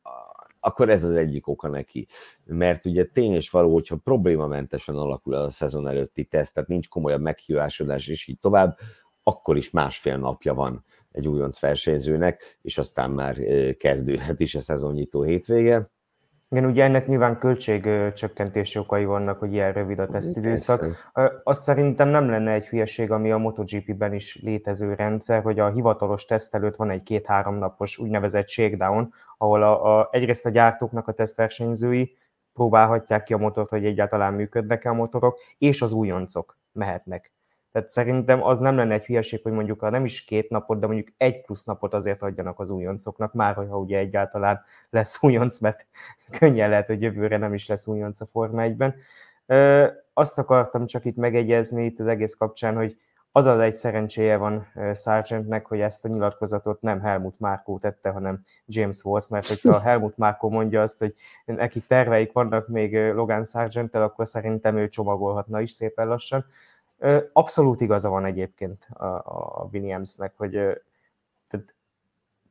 akkor ez az egyik oka neki. Mert ugye tény és való, hogyha problémamentesen alakul a szezon előtti teszt, tehát nincs komolyabb meghívásodás, és így tovább, akkor is másfél napja van egy újonc versenyzőnek, és aztán már kezdődhet is a szezonnyitó hétvége. Igen, ugye ennek nyilván költségcsökkentési okai vannak, hogy ilyen rövid a tesztidőszak. Azt szerintem nem lenne egy hülyeség, ami a MotoGP-ben is létező rendszer, hogy a hivatalos teszt előtt van egy két-három napos úgynevezett shakedown, ahol a, a, egyrészt a gyártóknak a tesztversenyzői próbálhatják ki a motort, hogy egyáltalán működnek-e a motorok, és az újoncok mehetnek tehát szerintem az nem lenne egy hülyeség, hogy mondjuk ha nem is két napot, de mondjuk egy plusz napot azért adjanak az újoncoknak, már hogyha ugye egyáltalán lesz [laughs] újonc, mert könnyen lehet, hogy jövőre nem is lesz újonc a Forma 1-ben. Azt akartam csak itt megegyezni itt az egész kapcsán, hogy az az egy szerencséje van Sargentnek, hogy ezt a nyilatkozatot nem Helmut Márkó tette, hanem James Walsh, mert hogyha [laughs] Helmut Márkó mondja azt, hogy nekik terveik vannak még Logan Sargenttel, akkor szerintem ő csomagolhatna is szépen lassan. Abszolút igaza van egyébként a, Williamsnek, hogy tehát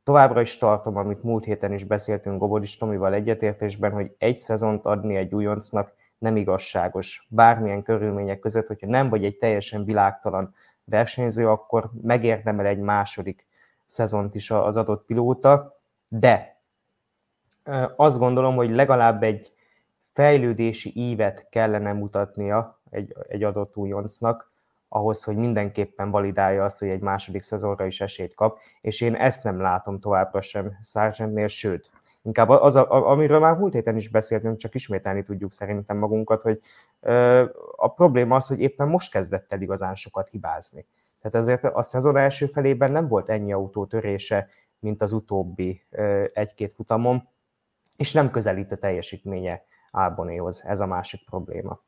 továbbra is tartom, amit múlt héten is beszéltünk Gobodis Tomival egyetértésben, hogy egy szezont adni egy újoncnak nem igazságos. Bármilyen körülmények között, hogyha nem vagy egy teljesen világtalan versenyző, akkor megérdemel egy második szezont is az adott pilóta, de azt gondolom, hogy legalább egy fejlődési ívet kellene mutatnia egy, egy adott újoncnak, ahhoz, hogy mindenképpen validálja azt, hogy egy második szezonra is esélyt kap, és én ezt nem látom továbbra sem Sargentnél, sőt, inkább az, a, amiről már múlt héten is beszéltünk, csak ismételni tudjuk szerintem magunkat, hogy ö, a probléma az, hogy éppen most kezdett el igazán sokat hibázni. Tehát ezért a szezon első felében nem volt ennyi autó törése, mint az utóbbi ö, egy-két futamon, és nem közelít a teljesítménye Albonéhoz. Ez a másik probléma.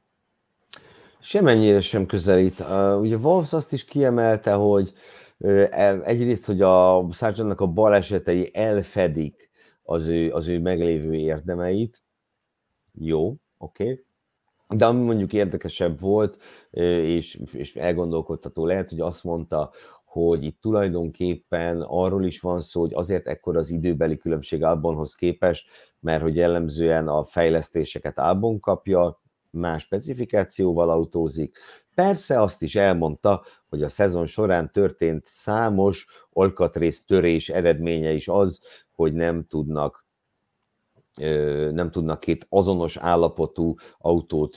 Semennyire sem közelít. Uh, ugye Wolves azt is kiemelte, hogy uh, egyrészt, hogy a Sargentnak a balesetei elfedik az ő, az ő meglévő érdemeit. Jó, oké. Okay. De ami mondjuk érdekesebb volt, és, és elgondolkodtató lehet, hogy azt mondta, hogy itt tulajdonképpen arról is van szó, hogy azért ekkor az időbeli különbség Albonhoz képest, mert hogy jellemzően a fejlesztéseket Albon kapja, más specifikációval autózik. Persze azt is elmondta, hogy a szezon során történt számos olkatrész törés eredménye is az, hogy nem tudnak nem tudnak két azonos állapotú autót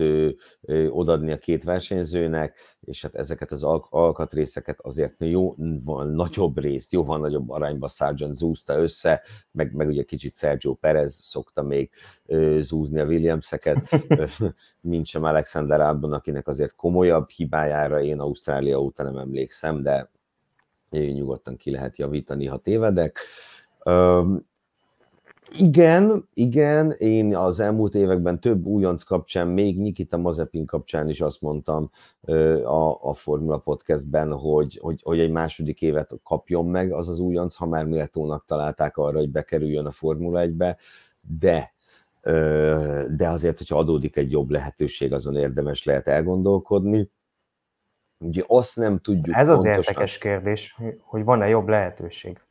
odadni a két versenyzőnek, és hát ezeket az alkatrészeket azért jó van nagyobb részt, jóval nagyobb arányban Sargent zúzta össze, meg, meg ugye kicsit Sergio Perez szokta még zúzni a Williamseket, [laughs] mint sem Alexander Albon, akinek azért komolyabb hibájára én Ausztrália óta nem emlékszem, de nyugodtan ki lehet javítani, ha tévedek. Igen, igen, én az elmúlt években több újonc kapcsán, még Nikita Mazepin kapcsán is azt mondtam a, a Formula Podcastben, hogy, hogy, hogy egy második évet kapjon meg az az újonc, ha már méltónak találták arra, hogy bekerüljön a Formula 1-be, de de azért, hogyha adódik egy jobb lehetőség, azon érdemes lehet elgondolkodni. Ugye azt nem tudjuk Ez az pontosan... érdekes kérdés, hogy van-e jobb lehetőség.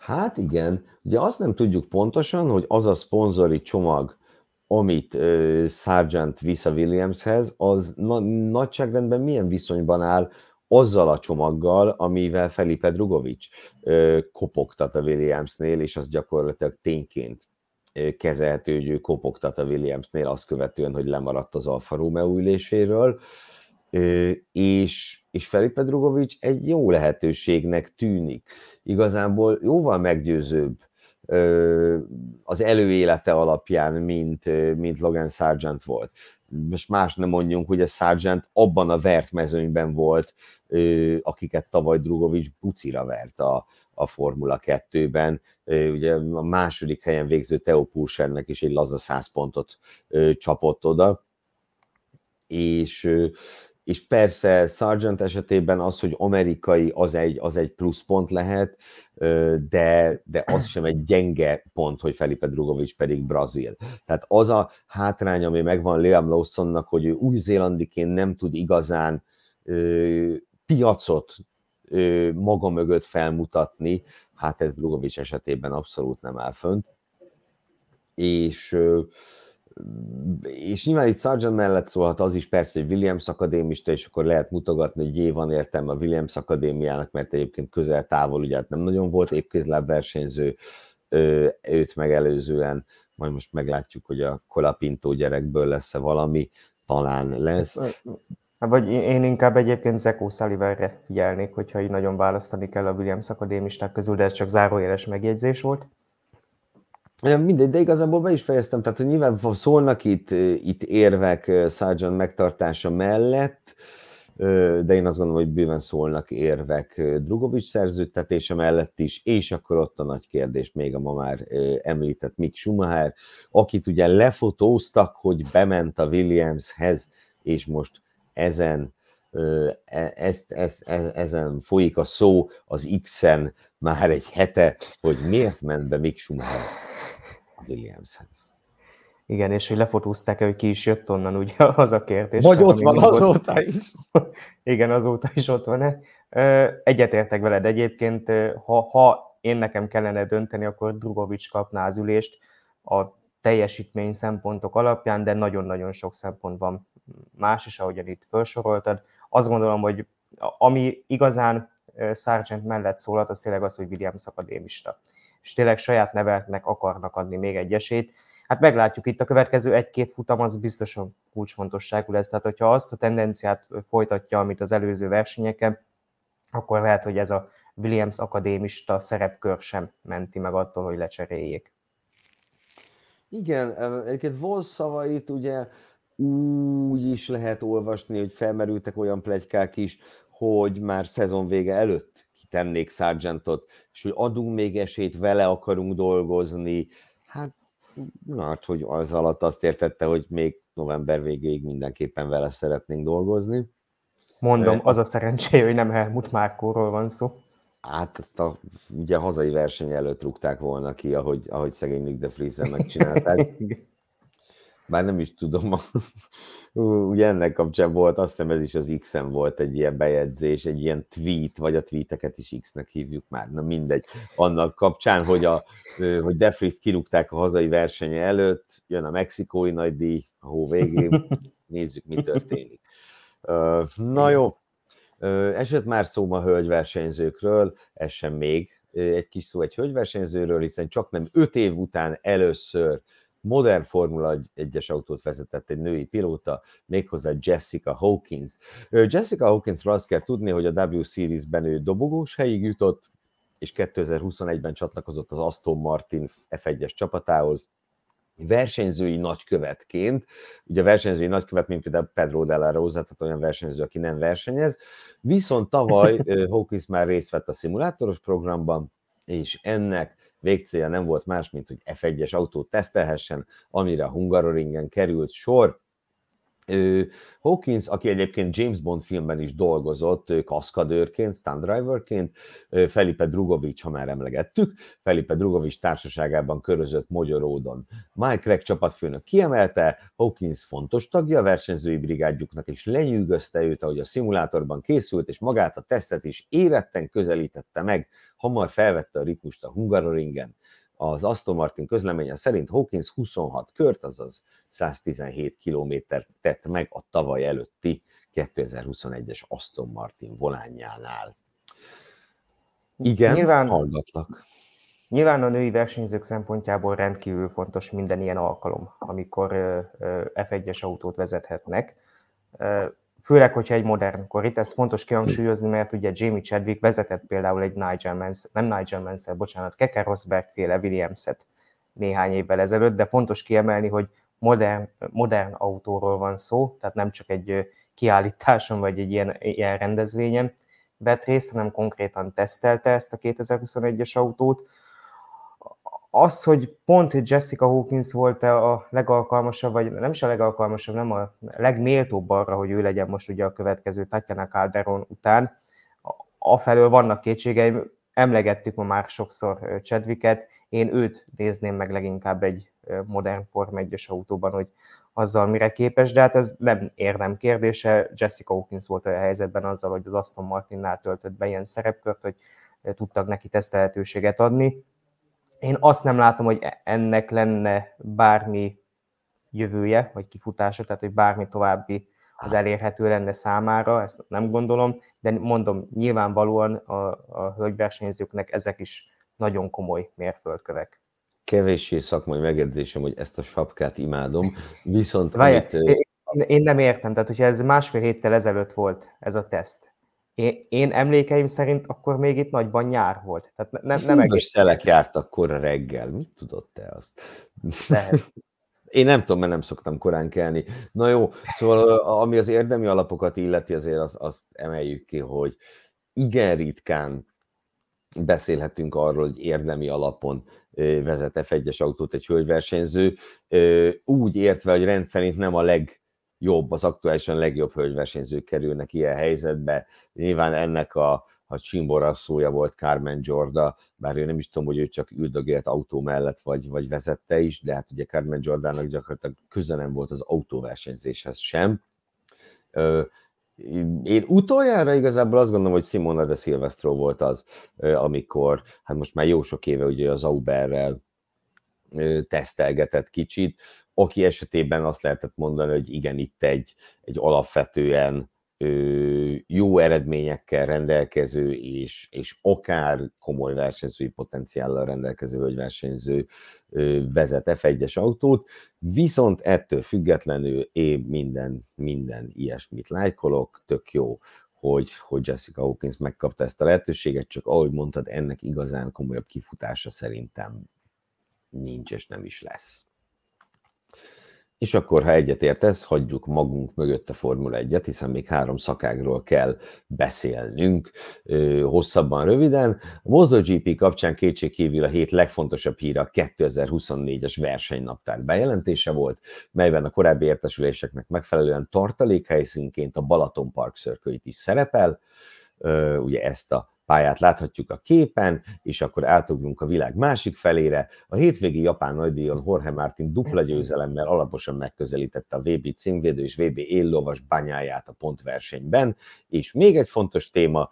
Hát igen, ugye azt nem tudjuk pontosan, hogy az a szponzori csomag, amit uh, Sargent visz a Williamshez, az na- nagyságrendben milyen viszonyban áll azzal a csomaggal, amivel Felipe Drugovic uh, kopogtat a Williamsnél, és az gyakorlatilag tényként kezelhető, hogy ő kopogtat a Williamsnél azt követően, hogy lemaradt az Alfa Romeo üléséről, uh, és, és Felipe Drugovic egy jó lehetőségnek tűnik igazából jóval meggyőzőbb az előélete alapján, mint, mint Logan Sargent volt. most más nem mondjunk, hogy a Sargent abban a vert mezőnyben volt, akiket tavaly Drugovics bucira vert a, a Formula 2-ben. Ugye a második helyen végző Theo Pursernek is egy laza 100 pontot csapott oda, és és persze Sargent esetében az, hogy amerikai, az egy, az egy pluszpont lehet, de, de az sem egy gyenge pont, hogy Felipe Drugovics pedig brazil. Tehát az a hátrány, ami megvan Liam Lawsonnak, hogy ő új-zélandiként nem tud igazán ö, piacot ö, maga mögött felmutatni, hát ez Drugovics esetében abszolút nem áll fönt. És ö, és nyilván itt Sargent mellett szólhat az is persze, hogy Williams akadémista, és akkor lehet mutogatni, hogy jé, van értelme a Williams akadémiának, mert egyébként közel távol, ugye hát nem nagyon volt épkézláb versenyző őt megelőzően, majd most meglátjuk, hogy a Kolapintó gyerekből lesz-e valami, talán lesz. Vagy én inkább egyébként Zeko Sullivanre figyelnék, hogyha így nagyon választani kell a Williams akadémisták közül, de ez csak zárójeles megjegyzés volt. Mindegy, de igazából be is fejeztem, tehát nyilván szólnak itt, itt érvek Sargent megtartása mellett, de én azt gondolom, hogy bőven szólnak érvek Drugovics szerződtetése mellett is, és akkor ott a nagy kérdés még a ma már említett Mick Schumacher, akit ugye lefotóztak, hogy bement a Williamshez, és most ezen e, ezt, ezt, e, ezen folyik a szó az X-en már egy hete, hogy miért ment be Mick Schumacher Williamshez. Igen, és hogy lefotózták-e, hogy ki is jött onnan, ugye [laughs] az a kérdés. Vagy ott van azóta volt. is. [laughs] Igen, azóta is ott van-e. Egyetértek veled egyébként, ha, ha én nekem kellene dönteni, akkor Drugovics kapná az ülést a teljesítmény szempontok alapján, de nagyon-nagyon sok szempont van más is, ahogyan itt felsoroltad. Azt gondolom, hogy ami igazán Sargent mellett szólhat, az tényleg az, hogy Williams akadémista és tényleg saját nevelnek akarnak adni még egy esélyt. Hát meglátjuk itt a következő egy-két futam, az biztosan kulcsfontosságú lesz. Tehát, hogyha azt a tendenciát folytatja, amit az előző versenyeken, akkor lehet, hogy ez a Williams akadémista szerepkör sem menti meg attól, hogy lecseréljék. Igen, egyébként Wolf szavait ugye úgy is lehet olvasni, hogy felmerültek olyan plegykák is, hogy már szezon vége előtt tennék Sargentot, és hogy adunk még esélyt, vele akarunk dolgozni, hát hát, hogy az alatt azt értette, hogy még november végéig mindenképpen vele szeretnénk dolgozni. Mondom, az a szerencséje, hogy nem Helmut Márkóról van szó. Hát ezt a, ugye hazai verseny előtt rúgták volna ki, ahogy, ahogy szegény Nick de Friesen megcsinálták. [laughs] Bár nem is tudom, [laughs] ugye ennek kapcsán volt, azt hiszem ez is az X-en volt egy ilyen bejegyzés, egy ilyen tweet, vagy a tweeteket is X-nek hívjuk már, na mindegy, annak kapcsán, hogy, a, hogy Defries kirúgták a hazai versenye előtt, jön a mexikói nagydíj a hó végén, nézzük, mi történik. Na jó, esett már szó ma hölgyversenyzőkről, ez sem még egy kis szó egy hölgyversenyzőről, hiszen csak nem öt év után először modern Formula 1-es autót vezetett egy női pilóta, méghozzá Jessica Hawkins. Jessica Hawkinsról azt kell tudni, hogy a W Series-ben ő dobogós helyig jutott, és 2021-ben csatlakozott az Aston Martin F1-es csapatához, versenyzői nagykövetként, ugye a versenyzői nagykövet, mint például Pedro de la Rosa, tehát olyan versenyző, aki nem versenyez, viszont tavaly Hawkins már részt vett a szimulátoros programban, és ennek végcélja nem volt más, mint hogy F1-es autót tesztelhessen, amire a Hungaroringen került sor. Hawkins, aki egyébként James Bond filmben is dolgozott, kaszkadőrként, stunt driverként, Felipe Drugovic, ha már emlegettük, Felipe Drugovic társaságában körözött Magyaródon. Mike Craig csapatfőnök kiemelte, Hawkins fontos tagja a versenyzői brigádjuknak, és lenyűgözte őt, ahogy a szimulátorban készült, és magát a tesztet is éretten közelítette meg, hamar felvette a ritmust a Hungaroringen, az Aston Martin közleménye szerint Hawkins 26 kört, azaz 117 kilométert tett meg a tavaly előtti 2021-es Aston Martin volánjánál. Igen, nyilván, hallgatlak. Nyilván a női versenyzők szempontjából rendkívül fontos minden ilyen alkalom, amikor F1-es autót vezethetnek főleg, hogyha egy modern kor. Itt ez fontos kihangsúlyozni, mert ugye Jamie Chadwick vezetett például egy Nigel Mansell, nem Nigel Mansell, bocsánat, Keke Rosberg féle Williams-et néhány évvel ezelőtt, de fontos kiemelni, hogy modern, modern autóról van szó, tehát nem csak egy kiállításon vagy egy ilyen, ilyen rendezvényen vett részt, hanem konkrétan tesztelte ezt a 2021-es autót. Az, hogy pont Jessica Hawkins volt a legalkalmasabb, vagy nem is a legalkalmasabb, nem a legméltóbb arra, hogy ő legyen most ugye a következő Tatjana Calderon után, afelől vannak kétségeim, emlegettük ma már sokszor Chadwicket, én őt nézném meg leginkább egy modern Form 1 autóban, hogy azzal mire képes, de hát ez nem érdem kérdése. Jessica Hawkins volt a helyzetben azzal, hogy az Aston Martinnál töltött be ilyen szerepkört, hogy tudtak neki tesztelhetőséget adni. Én azt nem látom, hogy e-, ennek lenne bármi jövője, vagy kifutása, tehát hogy bármi további az elérhető lenne számára, ezt nem gondolom, de mondom, nyilvánvalóan a, a hölgyversenyzőknek ezek is nagyon komoly mérföldkövek. Kevéssé szakmai megedzésem, hogy ezt a sapkát imádom, viszont... Várj, amit, én, én nem értem, tehát hogyha ez másfél héttel ezelőtt volt ez a teszt, én, én emlékeim szerint akkor még itt nagyban nyár volt. Tehát nem, nem egész... szelek jártak kora reggel, mit tudott te azt? Lehet. [laughs] Én nem tudom, mert nem szoktam korán kelni. Na jó, szóval ami az érdemi alapokat illeti, azért azt, azt emeljük ki, hogy igen ritkán beszélhetünk arról, hogy érdemi alapon vezet F1-es autót egy hölgyversenyző, úgy értve, hogy rendszerint nem a legjobb, az aktuálisan legjobb hölgyversenyzők kerülnek ilyen helyzetbe. Nyilván ennek a, a csimborasszója volt Carmen Jorda, bár én nem is tudom, hogy ő csak üldögélt autó mellett, vagy, vagy vezette is, de hát ugye Carmen Jordának gyakorlatilag köze nem volt az autóversenyzéshez sem. Én utoljára igazából azt gondolom, hogy Simona de Silvestro volt az, amikor, hát most már jó sok éve ugye az Auberrel tesztelgetett kicsit, aki esetében azt lehetett mondani, hogy igen, itt egy, egy alapvetően jó eredményekkel rendelkező és, és akár komoly versenyzői potenciállal rendelkező hölgyversenyző vezet F1-es autót, viszont ettől függetlenül én minden, minden ilyesmit lájkolok, tök jó, hogy, hogy Jessica Hawkins megkapta ezt a lehetőséget, csak ahogy mondtad, ennek igazán komolyabb kifutása szerintem nincs és nem is lesz. És akkor, ha egyetértesz, hagyjuk magunk mögött a Formula 1-et, hiszen még három szakágról kell beszélnünk hosszabban, röviden. A MotoGP kapcsán kétségkívül a hét legfontosabb híre a 2024-es versenynaptár bejelentése volt, melyben a korábbi értesüléseknek megfelelően tartalékhelyszínként a Balaton Park szörkőit is szerepel. Ugye ezt a pályát láthatjuk a képen, és akkor átugrunk a világ másik felére. A hétvégi japán nagydíjon Jorge Martin dupla győzelemmel alaposan megközelítette a VB címvédő és VB éllovas bányáját a pontversenyben, és még egy fontos téma,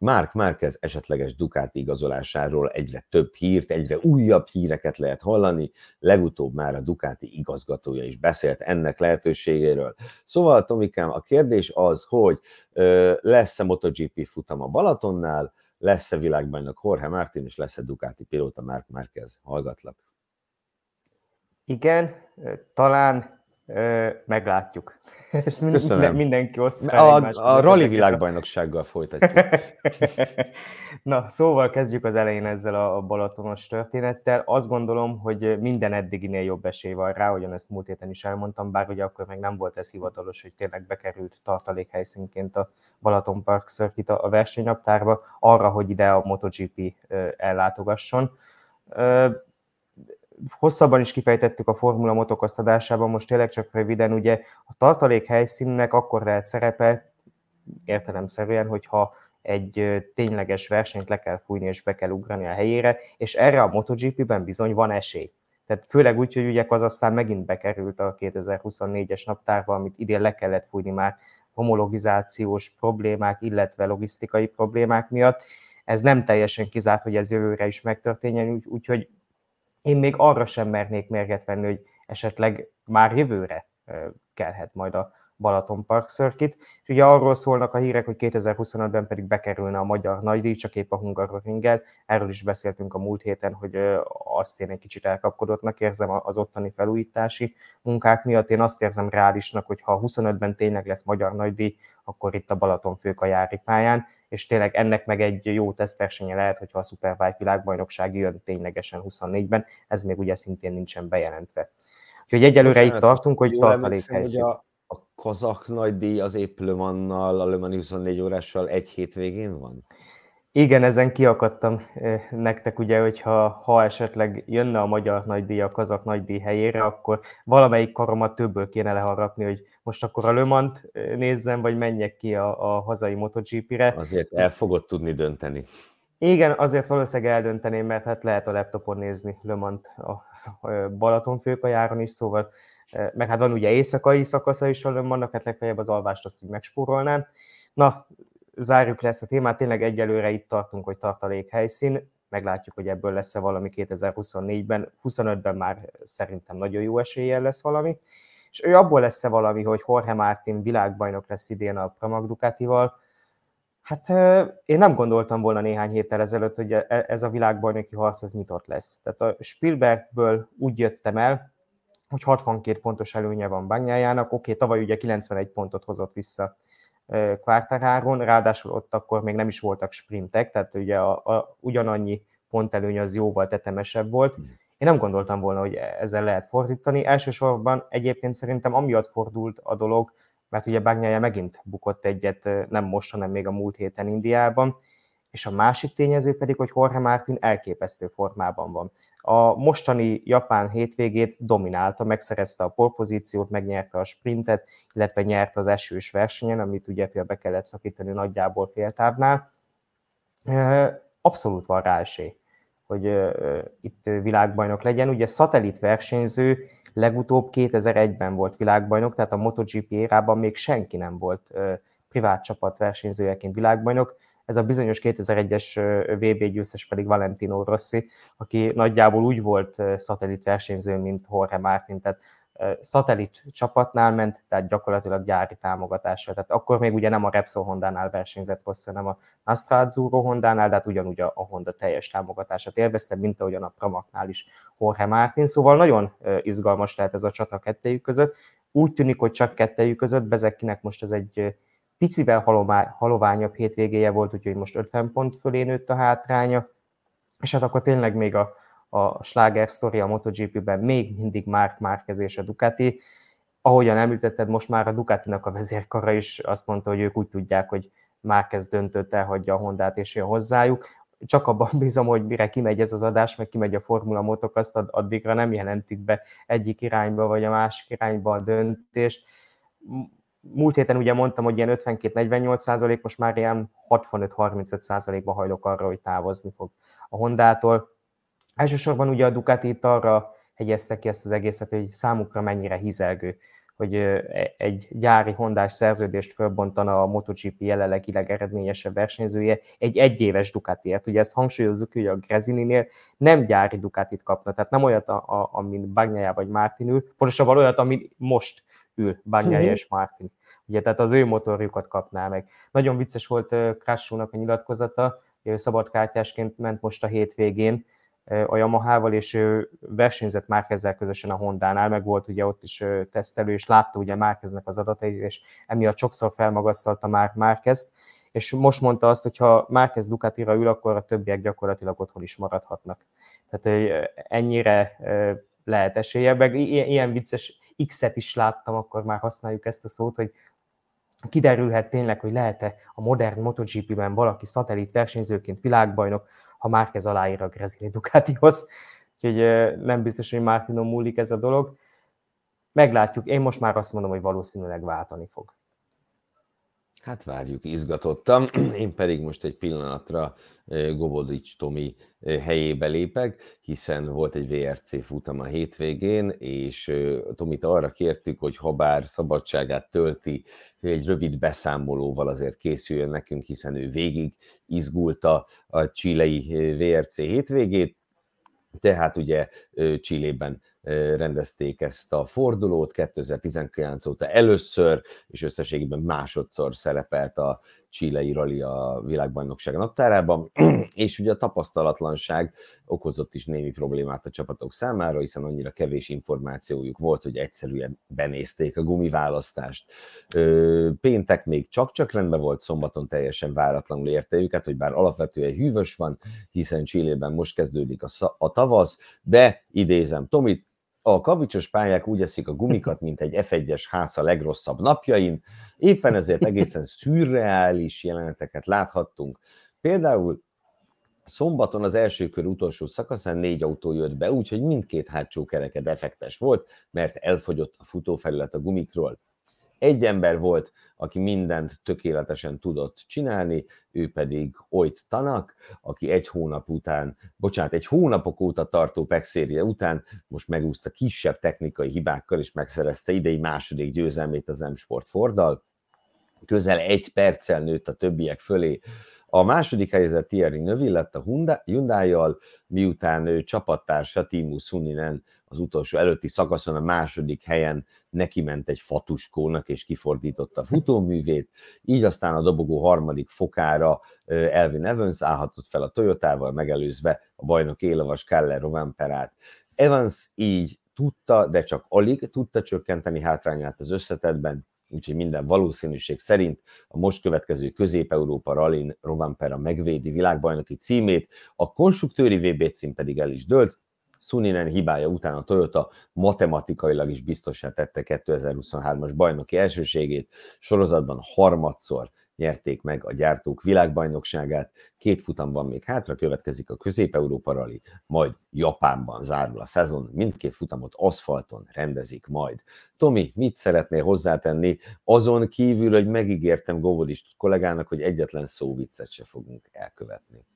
Mark Márquez esetleges Ducati igazolásáról egyre több hírt, egyre újabb híreket lehet hallani, legutóbb már a Ducati igazgatója is beszélt ennek lehetőségéről. Szóval, Tomikám, a kérdés az, hogy lesz-e MotoGP futam a Balatonnál, lesz-e világbajnok Jorge Martin, és lesz-e Ducati pilóta Mark Márquez? Hallgatlak. Igen, talán meglátjuk. [laughs] És Köszönöm. mindenki osztja. A, a rally világbajnoksággal folytatjuk. [laughs] Na, szóval kezdjük az elején ezzel a balatonos történettel. Azt gondolom, hogy minden eddiginél jobb esély van rá, hogyan ezt múlt héten is elmondtam, bár ugye akkor még nem volt ez hivatalos, hogy tényleg bekerült tartalékhelyszínként a Balaton Park Circuit a versenynaptárba, arra, hogy ide a MotoGP ellátogasson hosszabban is kifejtettük a Formula Motocross most tényleg csak röviden, ugye a tartalék helyszínnek akkor lehet szerepe, értelemszerűen, hogyha egy tényleges versenyt le kell fújni és be kell ugrani a helyére, és erre a MotoGP-ben bizony van esély. Tehát főleg úgy, hogy ugye az aztán megint bekerült a 2024-es naptárba, amit idén le kellett fújni már homologizációs problémák, illetve logisztikai problémák miatt. Ez nem teljesen kizárt, hogy ez jövőre is megtörténjen, úgyhogy én még arra sem mernék mérget venni, hogy esetleg már jövőre kelhet majd a Balaton Park Circuit. És ugye arról szólnak a hírek, hogy 2025-ben pedig bekerülne a magyar nagydíj, csak épp a Hungaroringel. Erről is beszéltünk a múlt héten, hogy azt én egy kicsit elkapkodottnak érzem az ottani felújítási munkák miatt. Én azt érzem reálisnak, hogy ha 25-ben tényleg lesz magyar nagydíj, akkor itt a Balaton fők a jári pályán és tényleg ennek meg egy jó tesztversenye lehet, hogyha a Superbike világbajnokság jön ténylegesen 24-ben, ez még ugye szintén nincsen bejelentve. Úgyhogy egyelőre itt tartunk, hogy tartalék helyszín. A, a kazak nagy díj az épp Le Mannal, a Le Mani 24 órással egy hétvégén van? Igen, ezen kiakadtam nektek, ugye, hogyha ha esetleg jönne a magyar nagydíj a kazak nagydíj helyére, akkor valamelyik karomat többből kéne leharapni, hogy most akkor a Lömant nézzem, vagy menjek ki a, a hazai MotoGP-re. Azért el fogod tudni dönteni. Igen, azért valószínűleg eldönteném, mert hát lehet a laptopon nézni Lömant a Balatonfőkajáron is, szóval meg hát van ugye éjszakai szakasza is a Lömannak, hát legfeljebb az alvást azt így megspórolnám. Na, zárjuk le ezt a témát, tényleg egyelőre itt tartunk, hogy tartalék helyszín, meglátjuk, hogy ebből lesz-e valami 2024-ben, 25-ben már szerintem nagyon jó eséllyel lesz valami, és ő abból lesz-e valami, hogy Jorge Martin világbajnok lesz idén a Pramac Ducatival, Hát én nem gondoltam volna néhány héttel ezelőtt, hogy e, ez a világbajnoki harc ez nyitott lesz. Tehát a Spielbergből úgy jöttem el, hogy 62 pontos előnye van Banyájának, oké, tavaly ugye 91 pontot hozott vissza Quartararon, ráadásul ott akkor még nem is voltak sprintek, tehát ugye a, a, ugyanannyi pontelőny az jóval tetemesebb volt. Hmm. Én nem gondoltam volna, hogy ezzel lehet fordítani. Elsősorban egyébként szerintem amiatt fordult a dolog, mert ugye Bagnyája megint bukott egyet, nem most, hanem még a múlt héten Indiában, és a másik tényező pedig, hogy Jorge Martin elképesztő formában van. A mostani japán hétvégét dominálta, megszerezte a polpozíciót, megnyerte a sprintet, illetve nyerte az esős versenyen, amit ugye félbe kellett szakítani nagyjából féltávnál. Abszolút van rá esély, hogy itt világbajnok legyen. Ugye szatellit versenyző legutóbb 2001-ben volt világbajnok, tehát a MotoGP érában még senki nem volt privát csapat versenyzőjeként világbajnok ez a bizonyos 2001-es VB győztes pedig Valentino Rossi, aki nagyjából úgy volt szatellit versenyző, mint Jorge Martin, tehát szatellit csapatnál ment, tehát gyakorlatilag gyári támogatásra. Tehát akkor még ugye nem a Repsol Honda-nál versenyzett Rossi, hanem a Astra Azzurro Honda-nál, de hát ugyanúgy a Honda teljes támogatását élvezte, mint ahogyan a Pramaknál is Jorge Martin. Szóval nagyon izgalmas lehet ez a csata kettejük között. Úgy tűnik, hogy csak kettejük között, Bezekkinek most ez egy picivel haloványabb hétvégéje volt, úgyhogy most 50 pont fölé nőtt a hátránya, és hát akkor tényleg még a, a sláger sztori a MotoGP-ben még mindig Mark Márquez és a Ducati. Ahogyan említetted, most már a Ducatinak a vezérkara is azt mondta, hogy ők úgy tudják, hogy Márquez döntött, elhagyja a Hondát és jön hozzájuk. Csak abban bízom, hogy mire kimegy ez az adás, meg kimegy a Formula Motok, azt addigra nem jelentik be egyik irányba vagy a másik irányba a döntést múlt héten ugye mondtam, hogy ilyen 52-48 százalék, most már ilyen 65-35 százalékba hajlok arra, hogy távozni fog a Hondától. Elsősorban ugye a Ducati itt arra hegyezte ki ezt az egészet, hogy számukra mennyire hizelgő, hogy e, egy gyári hondás szerződést fölbontana a MotoGP jelenlegi legeredményesebb versenyzője egy egyéves Ducatiért. Ugye ezt hangsúlyozzuk, hogy a Grezininél nem gyári Ducatit kapna, tehát nem olyat, a, a, amin Bagnaia vagy Martin ül, pontosabban olyat, ami most ül Bagnaia mhm. és Martin. Ugye, tehát az ő motorjukat kapná meg. Nagyon vicces volt Krassónak a nyilatkozata, ő szabadkártyásként ment most a hétvégén a Yamaha-val, és ő versenyzett Márkezzel közösen a Honda-nál, meg volt ugye ott is tesztelő, és látta ugye Márkeznek az adatait, és emiatt sokszor felmagasztalta már Márkezt, és most mondta azt, hogy ha Márkez Ducatira ül, akkor a többiek gyakorlatilag otthon is maradhatnak. Tehát ennyire lehet esélye, meg ilyen vicces X-et is láttam, akkor már használjuk ezt a szót, hogy kiderülhet tényleg, hogy lehet-e a modern MotoGP-ben valaki szatellit versenyzőként világbajnok, ha Márquez aláír a Grezini Ducatihoz. Úgyhogy nem biztos, hogy Martino múlik ez a dolog. Meglátjuk. Én most már azt mondom, hogy valószínűleg váltani fog. Hát várjuk, izgatottam. [clears throat] Én pedig most egy pillanatra Gobodics Tomi helyébe lépek, hiszen volt egy VRC futam a hétvégén, és Tomit arra kértük, hogy ha bár szabadságát tölti, egy rövid beszámolóval azért készüljön nekünk, hiszen ő végig izgulta a csilei VRC hétvégét, tehát ugye Csillében rendezték ezt a fordulót 2019 óta először, és összességében másodszor szerepelt a Chilei Rally a világbajnokság naptárában, [clears throat] és ugye a tapasztalatlanság okozott is némi problémát a csapatok számára, hiszen annyira kevés információjuk volt, hogy egyszerűen benézték a gumiválasztást. Péntek még csak-csak rendben volt, szombaton teljesen váratlanul érte őket, hogy bár alapvetően hűvös van, hiszen Csillében most kezdődik a, a tavasz, de idézem Tomit, A kavicsos pályák úgy eszik a gumikat, mint egy F1-es ház a legrosszabb napjain, éppen ezért egészen szürreális jeleneteket láthattunk. Például Szombaton az első kör utolsó szakaszán négy autó jött be, úgyhogy mindkét hátsó kereke defektes volt, mert elfogyott a futófelület a gumikról. Egy ember volt, aki mindent tökéletesen tudott csinálni, ő pedig Oit Tanak, aki egy hónap után, bocsánat, egy hónapok óta tartó pexérie után most megúszta kisebb technikai hibákkal, és megszerezte idei második győzelmét az M-Sport Fordal. Közel egy perccel nőtt a többiek fölé, a második helyzet Thierry Növille lett a Hyundai-jal, miután ő csapattársa Timu Suninen az utolsó előtti szakaszon a második helyen neki ment egy fatuskónak és kifordította a futóművét, így aztán a dobogó harmadik fokára Elvin Evans állhatott fel a Toyotával, megelőzve a bajnok élavas Keller Rovamperát. Evans így tudta, de csak alig tudta csökkenteni hátrányát az összetetben, úgyhogy minden valószínűség szerint a most következő Közép-Európa Rallin Rovampera megvédi világbajnoki címét, a konstruktőri VB cím pedig el is dőlt, Suninen hibája után a Toyota matematikailag is biztosá tette 2023-as bajnoki elsőségét, sorozatban harmadszor nyerték meg a gyártók világbajnokságát. Két futam van még hátra, következik a Közép-Európa Rally, majd Japánban zárul a szezon, mindkét futamot aszfalton rendezik majd. Tomi, mit szeretnél hozzátenni azon kívül, hogy megígértem Govodist kollégának, hogy egyetlen szóviccet se fogunk elkövetni?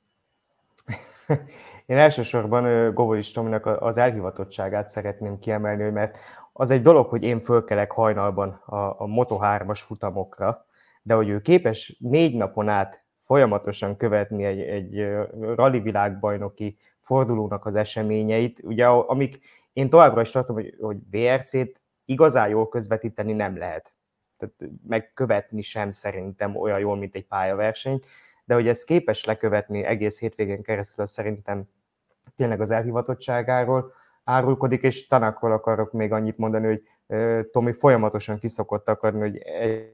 Én elsősorban Govolis Tominak az elhivatottságát szeretném kiemelni, mert az egy dolog, hogy én fölkelek hajnalban a, a Moto3-as futamokra, de hogy ő képes négy napon át folyamatosan követni egy, egy rally világbajnoki fordulónak az eseményeit, ugye amik én továbbra is tartom, hogy, hogy VRC-t igazán jól közvetíteni nem lehet. Tehát megkövetni sem szerintem olyan jól, mint egy pályaversenyt, de hogy ez képes lekövetni egész hétvégén keresztül, szerintem tényleg az elhivatottságáról árulkodik, és tanakról akarok még annyit mondani, hogy Tomi folyamatosan kiszokott akarni, hogy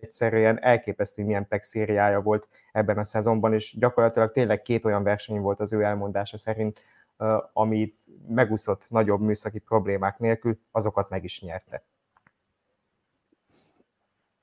egyszerűen elképesztő, milyen pek volt ebben a szezonban, és gyakorlatilag tényleg két olyan verseny volt az ő elmondása szerint, amit megúszott nagyobb műszaki problémák nélkül, azokat meg is nyerte.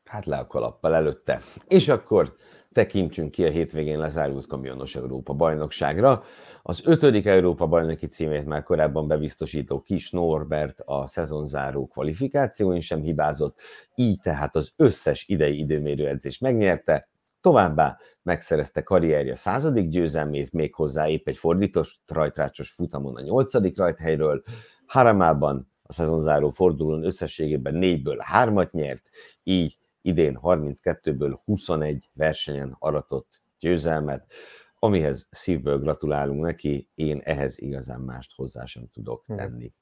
Hát le a kalappal előtte. És akkor tekintsünk ki a hétvégén lezárult kamionos Európa bajnokságra. Az ötödik Európa bajnoki címét már korábban bebiztosító Kis Norbert a szezonzáró kvalifikációin sem hibázott, így tehát az összes idei időmérő edzés megnyerte, Továbbá megszerezte karrierje századik győzelmét, méghozzá épp egy fordítós rajtrácsos futamon a nyolcadik rajthelyről. Haramában a szezonzáró fordulón összességében négyből hármat nyert, így idén 32-ből 21 versenyen aratott győzelmet, amihez szívből gratulálunk neki, én ehhez igazán mást hozzá sem tudok tenni.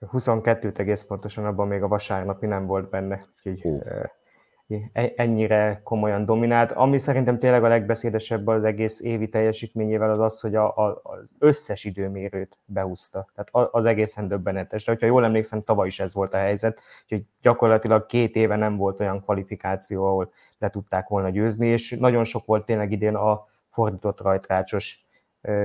22-t egész pontosan, abban még a vasárnapi nem volt benne, úgyhogy E, ennyire komolyan dominált. Ami szerintem tényleg a legbeszédesebb az egész évi teljesítményével az az, hogy a, a, az összes időmérőt behúzta. Tehát az egészen döbbenetes. De hogyha jól emlékszem, tavaly is ez volt a helyzet, úgyhogy gyakorlatilag két éve nem volt olyan kvalifikáció, ahol le tudták volna győzni, és nagyon sok volt tényleg idén a fordított rajtrácsos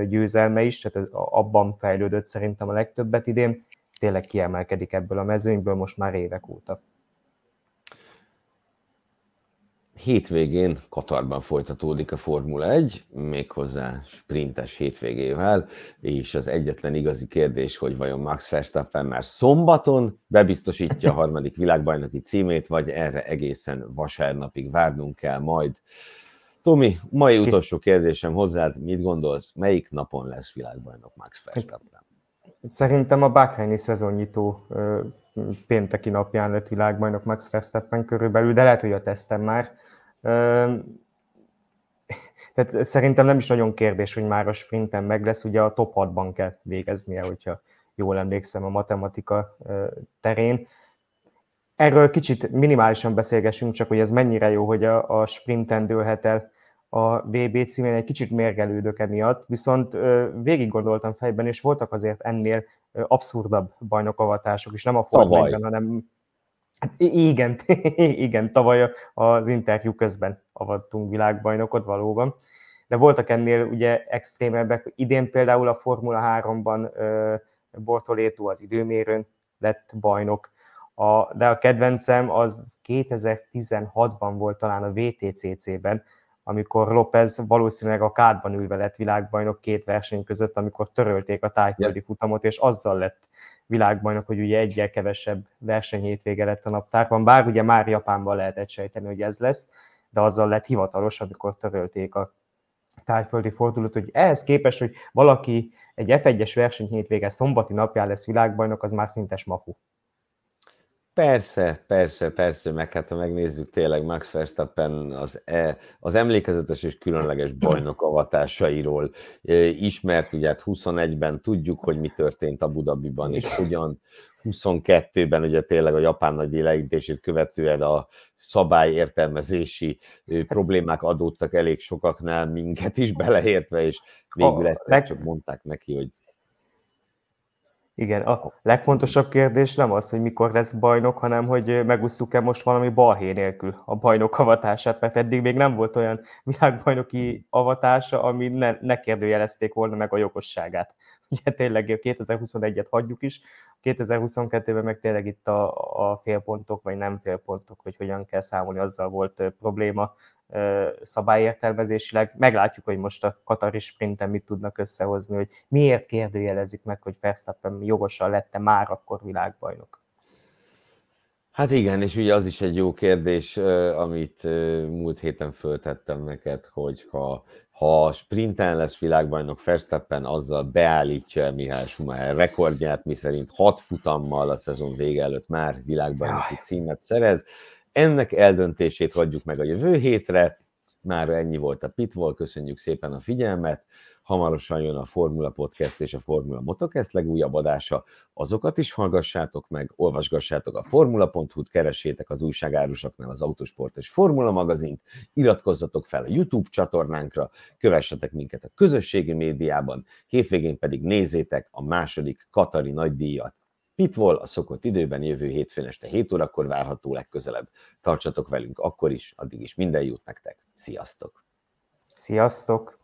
győzelme is, tehát abban fejlődött szerintem a legtöbbet idén, tényleg kiemelkedik ebből a mezőnyből most már évek óta hétvégén Katarban folytatódik a Formula 1, méghozzá sprintes hétvégével, és az egyetlen igazi kérdés, hogy vajon Max Verstappen már szombaton bebiztosítja a harmadik világbajnoki címét, vagy erre egészen vasárnapig várnunk kell majd. Tomi, mai utolsó kérdésem hozzád, mit gondolsz, melyik napon lesz világbajnok Max Verstappen? Szerintem a Bahreini szezonnyitó pénteki napján lett világbajnok Max Verstappen körülbelül, de lehet, hogy a tesztem már. Tehát szerintem nem is nagyon kérdés, hogy már a sprinten meg lesz, ugye a top 6-ban kell végeznie, hogyha jól emlékszem a matematika terén. Erről kicsit minimálisan beszélgessünk, csak hogy ez mennyire jó, hogy a, a sprinten dőlhet el a VB címén, egy kicsit mérgelődök emiatt, viszont végig gondoltam fejben, és voltak azért ennél abszurdabb bajnokavatások is, nem a Formában, hanem Hát igen, [laughs] igen, tavaly az interjú közben avattunk világbajnokot valóban, de voltak ennél ugye extrémebbek. Idén például a Formula 3-ban Bortolétó az időmérőn lett bajnok. A, de a kedvencem az 2016-ban volt talán a VTCC-ben, amikor López valószínűleg a kádban ülve lett világbajnok két verseny között, amikor törölték a tájföldi yeah. futamot, és azzal lett világbajnok, hogy ugye egyel kevesebb verseny hétvége lett a naptárban, bár ugye már Japánban lehetett sejteni, hogy ez lesz, de azzal lett hivatalos, amikor törölték a tájföldi fordulót, hogy ehhez képest, hogy valaki egy F1-es verseny hétvége szombati napján lesz világbajnok, az már szintes mafu. Persze, persze, persze, meg hát ha megnézzük tényleg Max Verstappen az, e, az emlékezetes és különleges bajnok avatásairól e, ismert, ugye 21-ben hát tudjuk, hogy mi történt a Budabiban, és hogyan 22-ben ugye tényleg a japán nagy leintését követően a szabály értelmezési problémák adódtak elég sokaknál, minket is beleértve, és végül egyszer csak mondták neki, hogy igen, a legfontosabb kérdés nem az, hogy mikor lesz bajnok, hanem hogy megusszuk-e most valami balhé nélkül a bajnok avatását, mert eddig még nem volt olyan [laughs] világbajnoki avatása, ami ne, ne kérdőjelezték volna meg a jogosságát. [laughs] Ugye tényleg 2021-et hagyjuk is, 2022-ben meg tényleg itt a, a félpontok, vagy nem félpontok, hogy hogyan kell számolni, azzal volt probléma szabályértelmezésileg. Meglátjuk, hogy most a Katari sprinten mit tudnak összehozni, hogy miért kérdőjelezik meg, hogy Verstappen jogosan lette már akkor világbajnok. Hát igen, és ugye az is egy jó kérdés, amit múlt héten föltettem neked, hogy ha, ha sprinten lesz világbajnok Verstappen, azzal beállítja Mihály Schumacher rekordját, miszerint hat futammal a szezon vége előtt már világbajnoki címet szerez. Ennek eldöntését hagyjuk meg a jövő hétre. Már ennyi volt a Pitval, köszönjük szépen a figyelmet. Hamarosan jön a Formula Podcast és a Formula Motocast legújabb adása. Azokat is hallgassátok meg, olvasgassátok a formula.hu-t, keressétek az újságárusoknál az Autosport és Formula magazint, iratkozzatok fel a YouTube csatornánkra, kövessetek minket a közösségi médiában, hétvégén pedig nézzétek a második Katari nagydíjat Pitbull a szokott időben jövő hétfőn este 7 órakor várható legközelebb. Tartsatok velünk akkor is, addig is minden jót nektek. Sziasztok! Sziasztok!